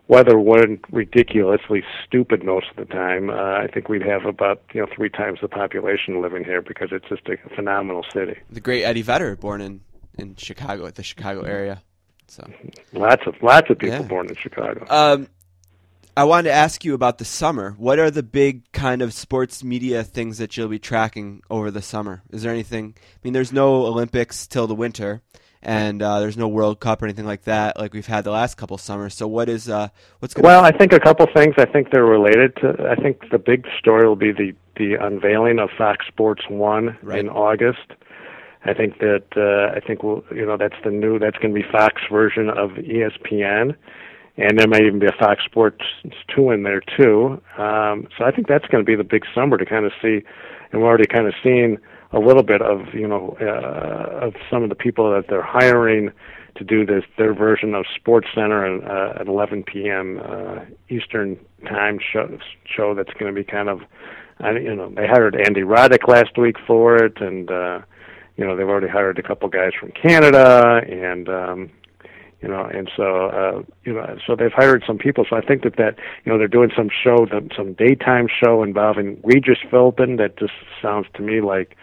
Speaker 14: weather wasn't ridiculously stupid most of the time, uh, I think we'd have about you know three times the population living here because it's just a phenomenal city.
Speaker 2: The great Eddie Vedder, born in in Chicago, at the Chicago area. So
Speaker 14: lots of lots of people yeah. born in Chicago.
Speaker 2: Um, I wanted to ask you about the summer. What are the big kind of sports media things that you'll be tracking over the summer? Is there anything? I mean, there's no Olympics till the winter and uh, there's no World Cup or anything like that, like we've had the last couple summers. So what is uh, what's going?
Speaker 14: Well, I think a couple things. I think they're related to. I think the big story will be the the unveiling of Fox Sports One right. in August. I think that uh, I think we'll, you know that's the new that's going to be Fox version of ESPN, and there may even be a Fox Sports Two in there too. Um, so I think that's going to be the big summer to kind of see, and we're already kind of seeing a little bit of you know uh, of some of the people that they're hiring to do this their version of Sports Center at, uh, at 11 p.m. Uh, Eastern time show show that's going to be kind of I you know they hired Andy Roddick last week for it and uh, you know they've already hired a couple guys from Canada and um you know and so uh you know so they've hired some people so I think that that you know they're doing some show some daytime show involving Regis Philbin that just sounds to me like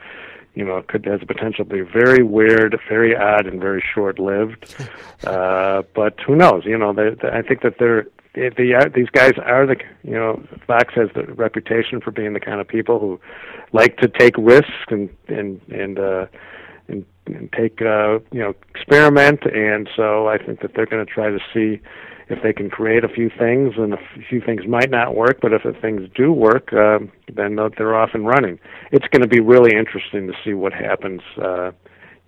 Speaker 14: you know, it could has the potential to be very weird, very odd, and very short-lived. uh, but who knows? You know, they, they, I think that they're they, they are, these guys are the you know Fox has the reputation for being the kind of people who like to take risks and and and uh, and, and take uh, you know experiment, and so I think that they're going to try to see if they can create a few things, and a few things might not work, but if the things do work, uh, then they're off and running. It's going to be really interesting to see what happens. Uh,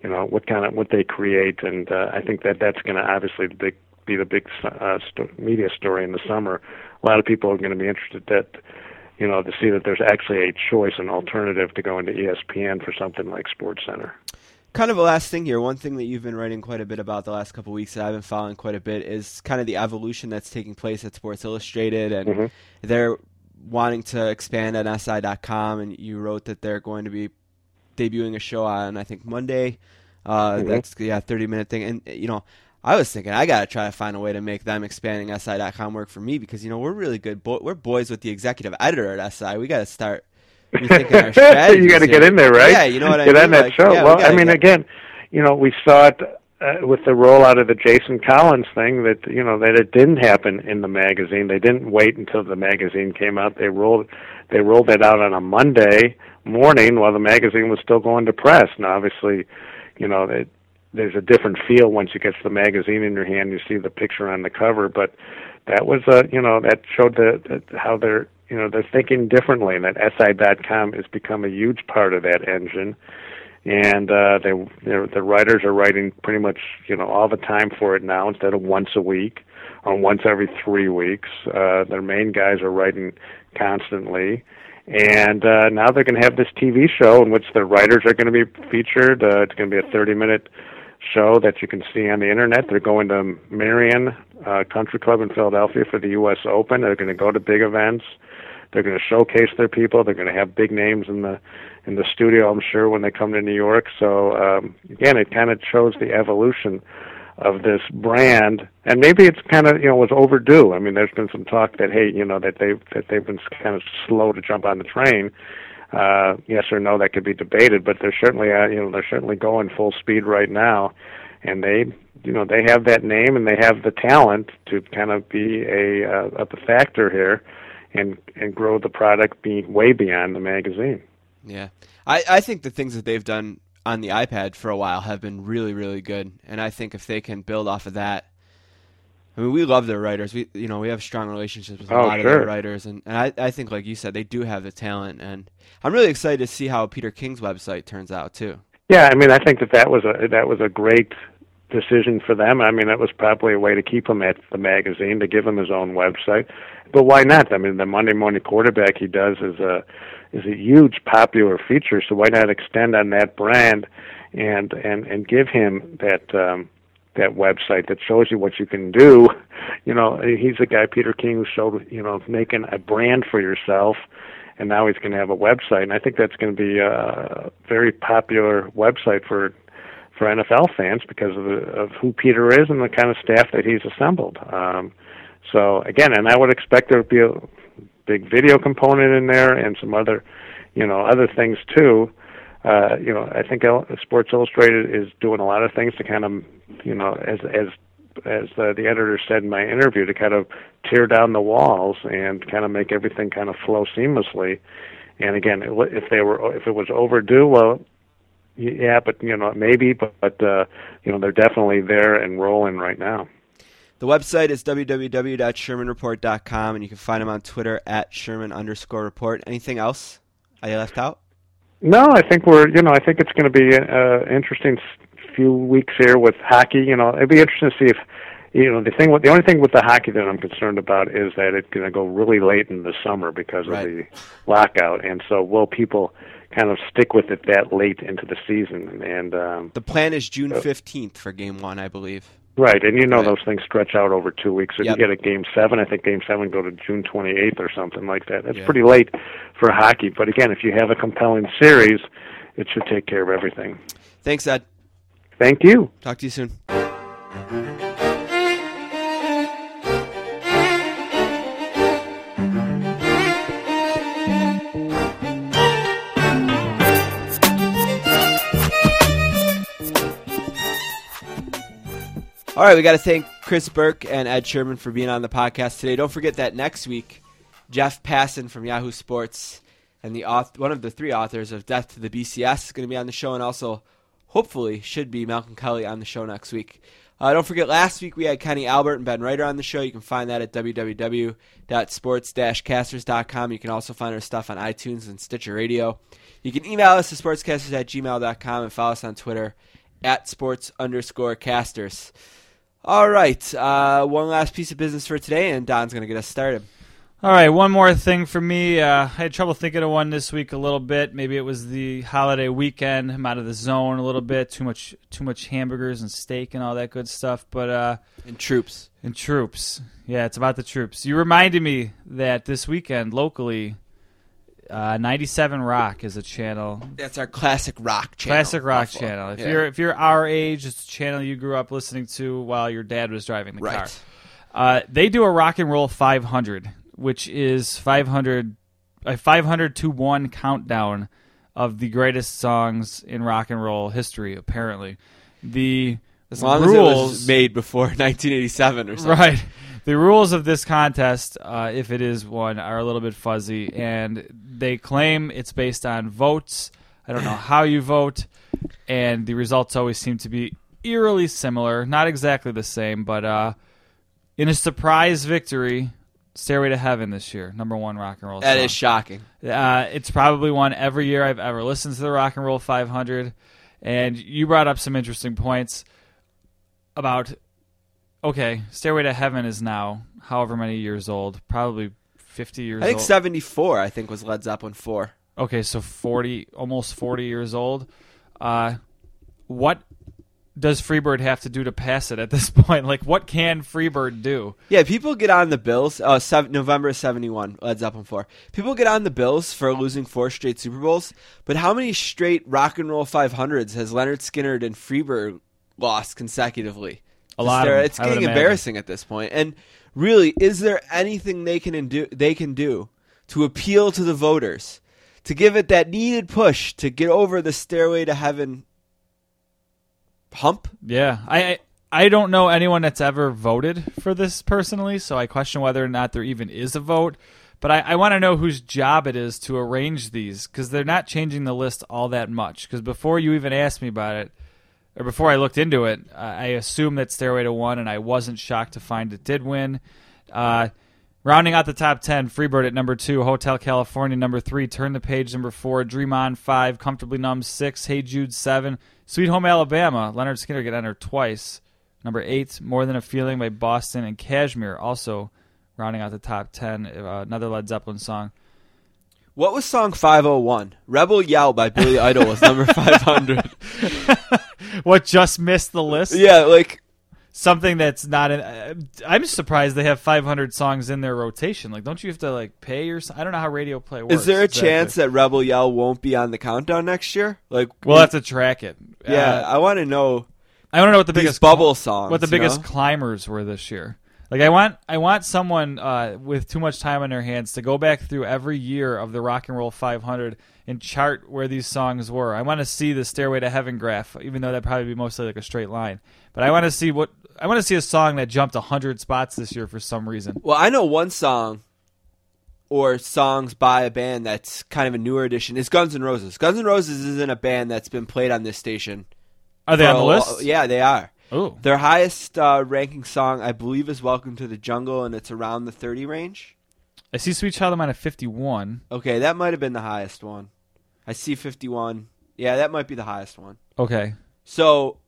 Speaker 14: you know what kind of what they create, and uh, I think that that's going to obviously the big, be the big uh, st- media story in the summer. A lot of people are going to be interested that you know to see that there's actually a choice, an alternative to going to ESPN for something like Sports Center
Speaker 2: kind of a last thing here. One thing that you've been writing quite a bit about the last couple of weeks that I've been following quite a bit is kind of the evolution that's taking place at Sports Illustrated, and
Speaker 14: mm-hmm.
Speaker 2: they're wanting to expand on SI.com. And you wrote that they're going to be debuting a show on I think Monday. Uh,
Speaker 14: mm-hmm.
Speaker 2: That's yeah, thirty minute thing, and you know. I was thinking I gotta try to find a way to make them expanding SI.com work for me because you know we're really good. Bo- we're boys with the executive editor at SI. We got to start
Speaker 14: you got to get in there, right?
Speaker 2: Yeah, you know what
Speaker 14: get
Speaker 2: I mean.
Speaker 14: on that
Speaker 2: like,
Speaker 14: show.
Speaker 2: Yeah,
Speaker 14: well,
Speaker 2: we
Speaker 14: I mean,
Speaker 2: get...
Speaker 14: again, you know, we saw it uh, with the rollout of the Jason Collins thing that you know that it didn't happen in the magazine. They didn't wait until the magazine came out. They rolled they rolled it out on a Monday morning while the magazine was still going to press. Now, obviously, you know, it, there's a different feel once you get the magazine in your hand. You see the picture on the cover, but that was a you know that showed the, the how they're you know they're thinking differently, and that SI.com has become a huge part of that engine. And uh, they the writers are writing pretty much you know all the time for it now instead of once a week or once every three weeks. Uh, their main guys are writing constantly. And uh, now they're going to have this TV show in which the writers are going to be featured. Uh, it's going to be a 30 minute show that you can see on the internet. They're going to Merion uh, Country Club in Philadelphia for the U.S. Open. They're going to go to big events. They're going to showcase their people. They're going to have big names in the in the studio, I'm sure, when they come to New York. So um, again, it kind of shows the evolution of this brand, and maybe it's kind of you know was overdue. I mean, there's been some talk that hey, you know that they that they've been kind of slow to jump on the train. Uh, yes or no, that could be debated, but they're certainly uh, you know they're certainly going full speed right now, and they you know they have that name and they have the talent to kind of be a uh, a factor here and and grow the product being way beyond the magazine.
Speaker 2: Yeah, I I think the things that they've done on the iPad for a while have been really really good, and I think if they can build off of that. I mean, we love their writers. We, you know, we have strong relationships with a
Speaker 14: oh,
Speaker 2: lot
Speaker 14: sure.
Speaker 2: of their writers, and, and I, I think, like you said, they do have the talent, and I'm really excited to see how Peter King's website turns out too.
Speaker 14: Yeah, I mean, I think that that was a that was a great decision for them. I mean, that was probably a way to keep him at the magazine to give him his own website. But why not? I mean, the Monday Morning Quarterback he does is a is a huge popular feature. So why not extend on that brand and and and give him that um, that website that shows you what you can do. You know, he's a guy Peter King who showed you know making a brand for yourself. And now he's going to have a website, and I think that's going to be a very popular website for for NFL fans because of, the, of who Peter is and the kind of staff that he's assembled. Um, so again, and I would expect there to be a big video component in there and some other, you know, other things too. Uh, you know, I think Sports Illustrated is doing a lot of things to kind of, you know, as as as uh, the editor said in my interview, to kind of tear down the walls and kind of make everything kind of flow seamlessly. And again, if they were if it was overdue, well, yeah, but you know maybe, but, but uh, you know they're definitely there and rolling right now.
Speaker 2: The website is www.shermanreport.com, and you can find them on Twitter at Sherman underscore report. Anything else I left out?
Speaker 14: No, I think we're you know I think it's going to be an uh, interesting few weeks here with hockey. You know, it'd be interesting to see if you know the thing. The only thing with the hockey that I'm concerned about is that it's going to go really late in the summer because
Speaker 2: right.
Speaker 14: of the lockout, and so will people kind of stick with it that late into the season. And um,
Speaker 2: the plan is June fifteenth for Game One, I believe.
Speaker 14: Right, and you know
Speaker 2: Right.
Speaker 14: those things stretch out over two weeks. If
Speaker 2: Yep.
Speaker 14: you get a game seven, I think game seven go to June twenty eighth or something like that. That's
Speaker 2: Yeah.
Speaker 14: pretty late for hockey. But again, if you have a compelling series, it should take care of everything.
Speaker 2: Thanks, Ed.
Speaker 14: Thank you.
Speaker 2: Talk to you soon. All right, we got to thank Chris Burke and Ed Sherman for being on the podcast today. Don't forget that next week, Jeff Passan from Yahoo Sports and the author, one of the three authors of Death to the BCS is going to be on the show, and also hopefully should be Malcolm Kelly on the show next week. Uh, don't forget, last week we had Kenny Albert and Ben Reiter on the show. You can find that at www.sports-casters.com. You can also find our stuff on iTunes and Stitcher Radio. You can email us to sportscasters at gmail.com and follow us on Twitter at sports underscore casters. All right, uh, one last piece of business for today, and Don's going to get us started.
Speaker 3: All right, one more thing for me. Uh, I had trouble thinking of one this week a little bit. Maybe it was the holiday weekend. I'm out of the zone a little bit. Too much, too much hamburgers and steak and all that good stuff. But uh,
Speaker 2: and troops,
Speaker 3: and troops. Yeah, it's about the troops. You reminded me that this weekend locally, uh, 97 Rock is a channel.
Speaker 2: That's our classic rock channel.
Speaker 3: Classic rock channel. If
Speaker 2: Yeah.
Speaker 3: you're if you're our age, it's a channel you grew up listening to while your dad was driving the
Speaker 2: Right.
Speaker 3: car. Uh, they do a rock and roll 500, which is 500 a 500 to one countdown of the greatest songs in rock and roll history. Apparently, the
Speaker 2: as long
Speaker 3: rules
Speaker 2: as it was made before 1987 or something.
Speaker 3: Right. The rules of this contest, uh, if it is one, are a little bit fuzzy, and they claim it's based on votes. I don't know how you vote, and the results always seem to be eerily similar. Not exactly the same, but uh, in a surprise victory, Stairway to Heaven this year, number one rock and roll.
Speaker 2: That
Speaker 3: song.
Speaker 2: is shocking.
Speaker 3: Uh, it's probably one every year I've ever listened to the Rock and Roll 500. And you brought up some interesting points about okay, Stairway to Heaven is now however many years old, probably 50 years old.
Speaker 2: I think
Speaker 3: old.
Speaker 2: 74. I think was Led Zeppelin four.
Speaker 3: Okay, so 40, almost 40 years old. Uh, what does Freebird have to do to pass it at this point? Like, what can Freebird do?
Speaker 2: Yeah, people get on the Bills. Uh, seven, November '71, Led Zeppelin four. People get on the Bills for losing four straight Super Bowls, but how many straight rock and roll 500s has Lynyrd Skynyrd and Freebird lost consecutively?
Speaker 3: A lot them,
Speaker 2: It's getting embarrassing at this point. And really, is there anything they can do? They can do to appeal to the voters, to give it that needed push to get over the stairway to heaven hump?
Speaker 3: Yeah, I I I don't know anyone that's ever voted for this personally, so I question whether or not there even is a vote. But I, I want to know whose job it is to arrange these because they're not changing the list all that much. Because before you even asked me about it, or before I looked into it, I assumed that Stairway to One, and I wasn't shocked to find it did win. Uh, rounding out the top ten, Freebird at number two, Hotel California number three, Turn the Page number four, Dream On five, Comfortably Numb six, Hey Jude seven, Sweet Home Alabama. Lynyrd Skynyrd get entered twice. Number eight, More Than a Feeling by Boston and Kashmir, also rounding out the top ten. Uh, another Led Zeppelin song.
Speaker 2: What was song 501? Rebel Yell by Billy Idol was number 500.
Speaker 3: what just missed the list?
Speaker 2: Yeah, like
Speaker 3: something that's not in. Uh, I'm surprised they have 500 songs in their rotation. Like, don't you have to like pay your? I don't know how radio play works.
Speaker 2: Is there a
Speaker 3: exactly.
Speaker 2: chance that Rebel Yell won't be on the countdown next year? Like
Speaker 3: We'll have to track it.
Speaker 2: Yeah,
Speaker 3: Uh,
Speaker 2: I want to know.
Speaker 3: I want to know what the biggest
Speaker 2: bubble songs,
Speaker 3: what the biggest
Speaker 2: know?
Speaker 3: climbers were this year. Like I want, I want someone uh, with too much time on their hands to go back through every year of the Rock and Roll 500 and chart where these songs were. I want to see the Stairway to Heaven graph, even though that probably be mostly like a straight line. But I want to see what I want to see a song that jumped hundred spots this year for some reason.
Speaker 2: Well, I know one song or songs by a band that's kind of a newer edition is Guns N' Roses. Guns N' Roses isn't a band that's been played on this station.
Speaker 3: Are they on the list?
Speaker 2: while. Yeah, they are.
Speaker 3: Oh.
Speaker 2: Their highest uh, ranking song, I believe, is Welcome to the Jungle, and it's around the 30 range.
Speaker 3: I see Sweet Child of Mine at 51.
Speaker 2: Okay, that might have been the highest one. I see 51. Yeah, that might be the highest one.
Speaker 3: Okay.
Speaker 2: So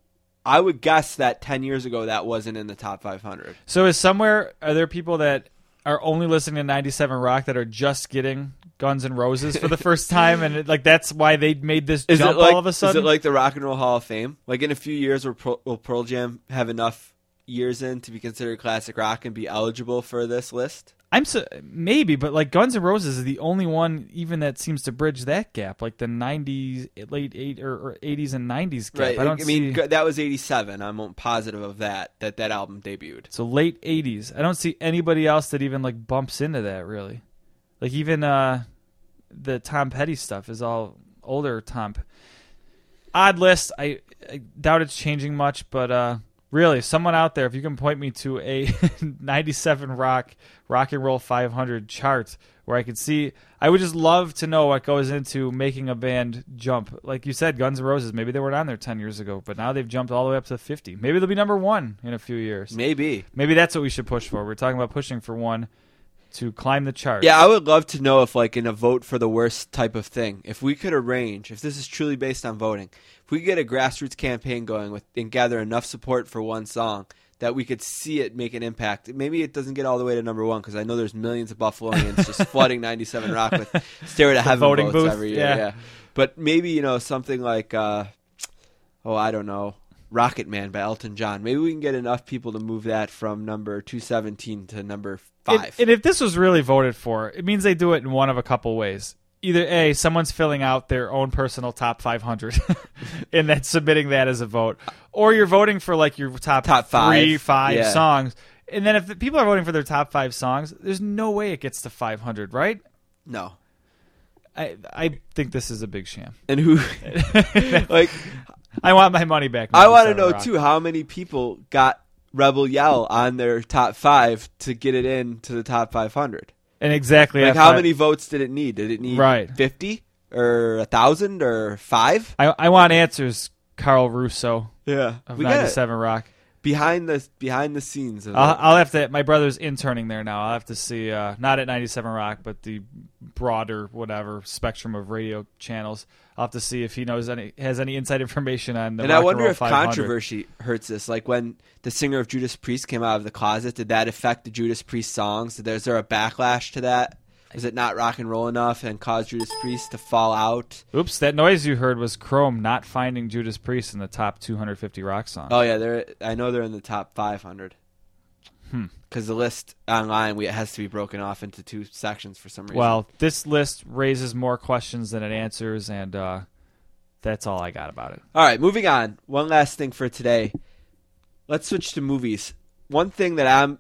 Speaker 2: I would guess that 10 years ago that wasn't in the top 500.
Speaker 3: So is somewhere are there people that are only listening to 97 Rock that are just getting Guns N' Roses for the first time and it, like that's why they made this
Speaker 2: Is
Speaker 3: jump
Speaker 2: like
Speaker 3: all of a sudden?
Speaker 2: is it like the Rock and Roll Hall of Fame? Like in a few years, will Pearl, will Pearl Jam have enough years in to be considered classic rock and be eligible for this list?
Speaker 3: I'm so maybe, but like Guns N' Roses is the only one even that seems to bridge that gap, like the '90s, late eight or, '80s and '90s gap.
Speaker 2: Right.
Speaker 3: I don't
Speaker 2: I mean,
Speaker 3: see,
Speaker 2: that was '87. I'm positive of that. That that album debuted.
Speaker 3: so late '80s. I don't see anybody else that even like bumps into that really. Like even uh the Tom Petty stuff is all older Tom. Odd list. I, I doubt it's changing much, but uh really, someone out there, if you can point me to a '97 rock rock and roll 500 chart where I could see, I would just love to know what goes into making a band jump. Like you said, Guns N' Roses. Maybe they weren't on there 10 years ago, but now they've jumped all the way up to 50. Maybe they'll be number one in a few years.
Speaker 2: Maybe.
Speaker 3: Maybe that's what we should push for. We're talking about pushing for one to climb the chart.
Speaker 2: Yeah, I would love to know if, like, in a vote for the worst type of thing, if we could arrange, if this is truly based on voting, if we could get a grassroots campaign going with and gather enough support for one song that we could see it make an impact. Maybe it doesn't get all the way to number one because I know there's millions of Buffalonians just flooding 97 Rock with "Stairway to Heaven"
Speaker 3: voting
Speaker 2: votes
Speaker 3: booth,
Speaker 2: every year.
Speaker 3: yeah.
Speaker 2: Yeah. but maybe you know something like, uh, oh, I don't know. Rocket Man by Elton John. Maybe we can get enough people to move that from number 217 to number
Speaker 3: And-
Speaker 2: five.
Speaker 3: And, if this was really voted for, it means they do it in one of a couple ways. Either A, someone's filling out their own personal top 500 and then submitting that as a vote, or you're voting for like your top,
Speaker 2: Top five.
Speaker 3: three, five
Speaker 2: Yeah.
Speaker 3: songs. And then if the people are voting for their top five songs, there's no way it gets to 500, right?
Speaker 2: no.
Speaker 3: I I think this is a big sham.
Speaker 2: And who, like,
Speaker 3: I want my money back.
Speaker 2: I want to know
Speaker 3: Rock.
Speaker 2: too how many people got Rebel Yell on their top five to get it in to the top 500.
Speaker 3: And exactly
Speaker 2: Like, how
Speaker 3: five-
Speaker 2: many votes did it need? Did it need
Speaker 3: Right.
Speaker 2: 50 or a thousand or five?
Speaker 3: I I want answers, Carl Russo
Speaker 2: Yeah,
Speaker 3: of
Speaker 2: we got
Speaker 3: 97 Rock.
Speaker 2: behind the behind the scenes. Of
Speaker 3: I'll. I'll have to. My brother's interning there now. I'll have to see, uh, not at 97 Rock, but the broader whatever spectrum of radio channels. I'll have to see if he knows any has any inside information on the.
Speaker 2: and
Speaker 3: Rock
Speaker 2: I wonder if
Speaker 3: 500.
Speaker 2: controversy hurts this. Like when the singer of Judas Priest came out of the closet, did that affect the Judas Priest songs? Did there, is there a backlash to that? Was it not rock and roll enough and caused Judas Priest to fall out?
Speaker 3: Oops, that noise you heard was Chrome not finding Judas Priest in the top 250 rock songs.
Speaker 2: Oh yeah, they're. I know they're in the top 500.
Speaker 3: Hmm.
Speaker 2: Because the list online, we, it has to be broken off into two sections for some reason.
Speaker 3: Well, this list raises more questions than it answers, and uh, that's all I got about it.
Speaker 2: All right, moving on. One last thing for today. Let's switch to movies. One thing that I'm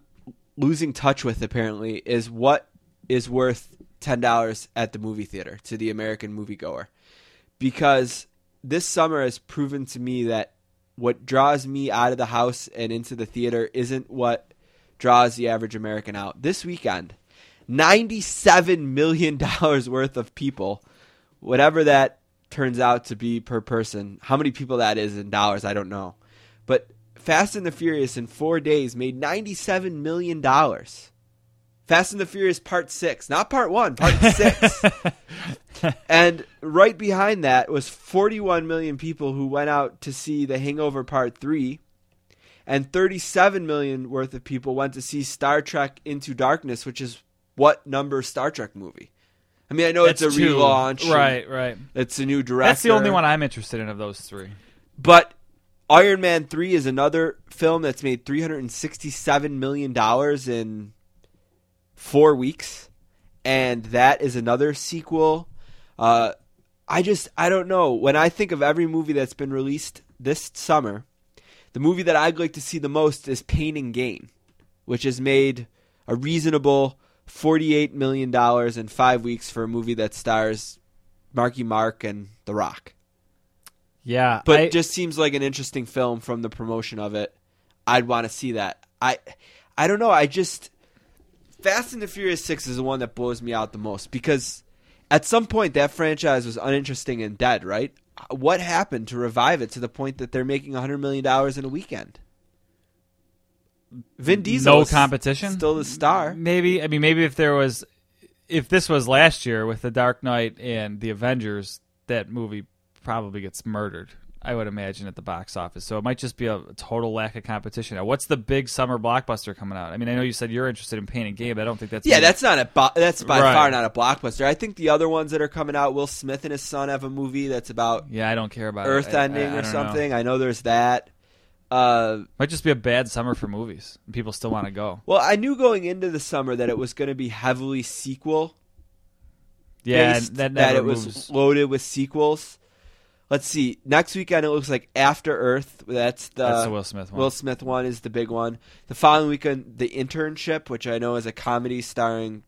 Speaker 2: losing touch with apparently is what is worth ten dollars at the movie theater to the American moviegoer, because this summer has proven to me that what draws me out of the house and into the theater isn't what draws the average American out. This weekend, ninety-seven million dollars worth of people, whatever that turns out to be per person. How many people that is in dollars, I don't know. But Fast and the Furious in four days made $97 million. Fast and the Furious Part 6, not Part 1, Part 6. and right behind that was 41 million people who went out to see The Hangover Part 3. And 37 million worth of people went to see Star Trek Into Darkness, which is what number Star Trek movie? I mean, I know it's a
Speaker 3: two.
Speaker 2: relaunch.
Speaker 3: Right, right.
Speaker 2: It's a new director.
Speaker 3: That's the only one I'm interested in of those three.
Speaker 2: But Iron Man 3 is another film that's made $367 million in four weeks. And that is another sequel. Uh, I just, I don't know. When I think of every movie that's been released this summer, the movie that I'd like to see the most is Pain and Gain, which has made a reasonable $48 million in five weeks for a movie that stars Marky Mark and The Rock
Speaker 3: Yeah,
Speaker 2: but
Speaker 3: I-
Speaker 2: it just seems like an interesting film from the promotion of it. I'd want to see that. I I don't know. I just Fast and the Furious Six is the one that blows me out the most because at some point that franchise was uninteresting and dead. Right? What happened to revive it to the point that they're making hundred million dollars in a weekend? Vin Diesel,
Speaker 3: no
Speaker 2: is
Speaker 3: competition,
Speaker 2: still the star.
Speaker 3: Maybe I mean maybe if there was, if this was last year with the Dark Knight and the Avengers, that movie probably gets murdered. I would imagine at the box office. So it might just be a total lack of competition. Now, what's the big summer blockbuster coming out? I mean, I know you said you're interested in Pain and Game. But I don't think that's
Speaker 2: Yeah, that's not a bo- that's by
Speaker 3: Right.
Speaker 2: far not a blockbuster. I think the other ones that are coming out, Will Smith and his son have a movie that's about
Speaker 3: Yeah, I don't care about it.
Speaker 2: Earth
Speaker 3: I- I-
Speaker 2: ending
Speaker 3: I
Speaker 2: or
Speaker 3: don't know.
Speaker 2: something. I know there's that. Uh,
Speaker 3: Might just be a bad summer for movies. People still want to go.
Speaker 2: well, I knew going into the summer that it was going to be heavily sequel.
Speaker 3: Yeah, that
Speaker 2: that it was loaded with sequels. Let's see. Next weekend it looks like After Earth. That's the
Speaker 3: That's the Will Smith one.
Speaker 2: Will Smith one is the big one. The following weekend, The Internship, which I know is a comedy starring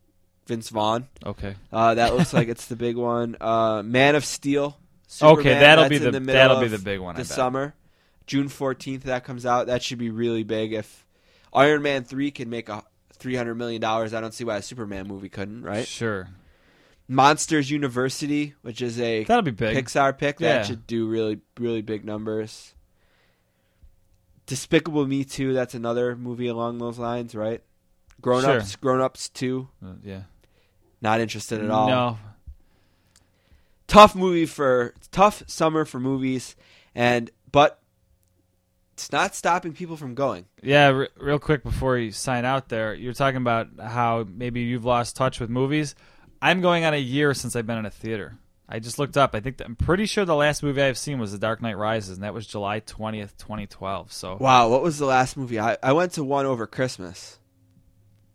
Speaker 2: Vince Vaughn.
Speaker 3: Okay.
Speaker 2: Uh, that looks like it's the big one. Uh, Man of Steel.
Speaker 3: Okay, that'll be the-
Speaker 2: the
Speaker 3: that'll be the big one, I
Speaker 2: The summer, June fourteenth, that comes out. That should be really big. If Iron Man three can make a three hundred million dollars, I don't see why a Superman movie couldn't. Right?
Speaker 3: Sure.
Speaker 2: Monsters University, which is a
Speaker 3: That'll be big.
Speaker 2: Pixar pick, that
Speaker 3: Yeah.
Speaker 2: should do really really big numbers. Despicable Me Two, that's another movie along those lines, right? Grown
Speaker 3: Sure.
Speaker 2: Ups, Grown Ups Two,
Speaker 3: Uh, yeah.
Speaker 2: not interested at all.
Speaker 3: No.
Speaker 2: tough movie for tough summer for movies, and but it's not stopping people from going.
Speaker 3: Yeah, re- real quick before you sign out there, you're talking about how maybe you've lost touch with movies. I'm going on a year since I've been in a theater. I just looked up. I think that, I'm pretty sure the last movie I've seen was The Dark Knight Rises, and that was July 20th, 2012. So
Speaker 2: Wow, what was the last movie I I went to one over Christmas.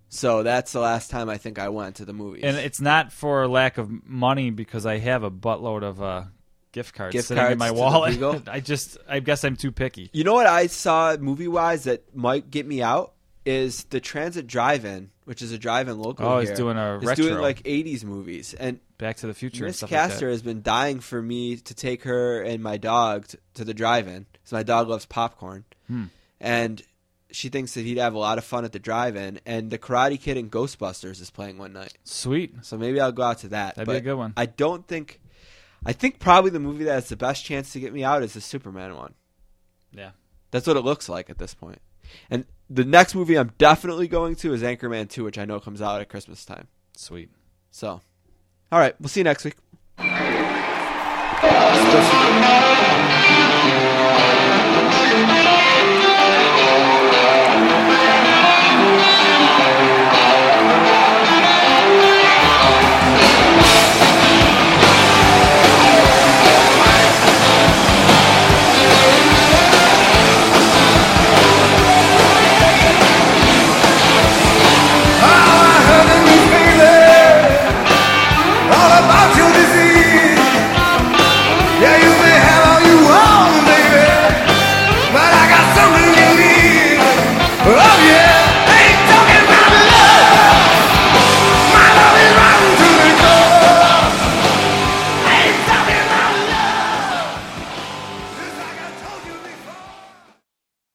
Speaker 2: So that's the last time I think I went to the movies.
Speaker 3: and it's not for lack of money because I have a buttload of uh, gift cards
Speaker 2: Gift
Speaker 3: sitting in my wallet. I just, I guess I'm too picky.
Speaker 2: You know what I saw movie wise that might get me out is the Transit Drive-In, which is a drive-in local.
Speaker 3: Oh, he's
Speaker 2: here.
Speaker 3: doing a
Speaker 2: It's
Speaker 3: retro.
Speaker 2: doing like '80s movies, and
Speaker 3: Back to the Future and
Speaker 2: Miss
Speaker 3: stuff like
Speaker 2: Castor
Speaker 3: that.
Speaker 2: has been dying for me to take her and my dog t- to the drive-in because my dog loves popcorn,
Speaker 3: Hmm.
Speaker 2: and she thinks that he'd have a lot of fun at the drive-in. And the Karate Kid and Ghostbusters is playing one night,
Speaker 3: Sweet.
Speaker 2: so maybe I'll go out to that.
Speaker 3: That'd be a good one.
Speaker 2: I don't think. I think probably the movie that has the best chance to get me out is the Superman one.
Speaker 3: Yeah.
Speaker 2: That's what it looks like at this point. And the next movie I'm definitely going to is Anchorman 2, which I know comes out at Christmas time.
Speaker 3: Sweet.
Speaker 2: So, all right, we'll see you next week.
Speaker 15: Just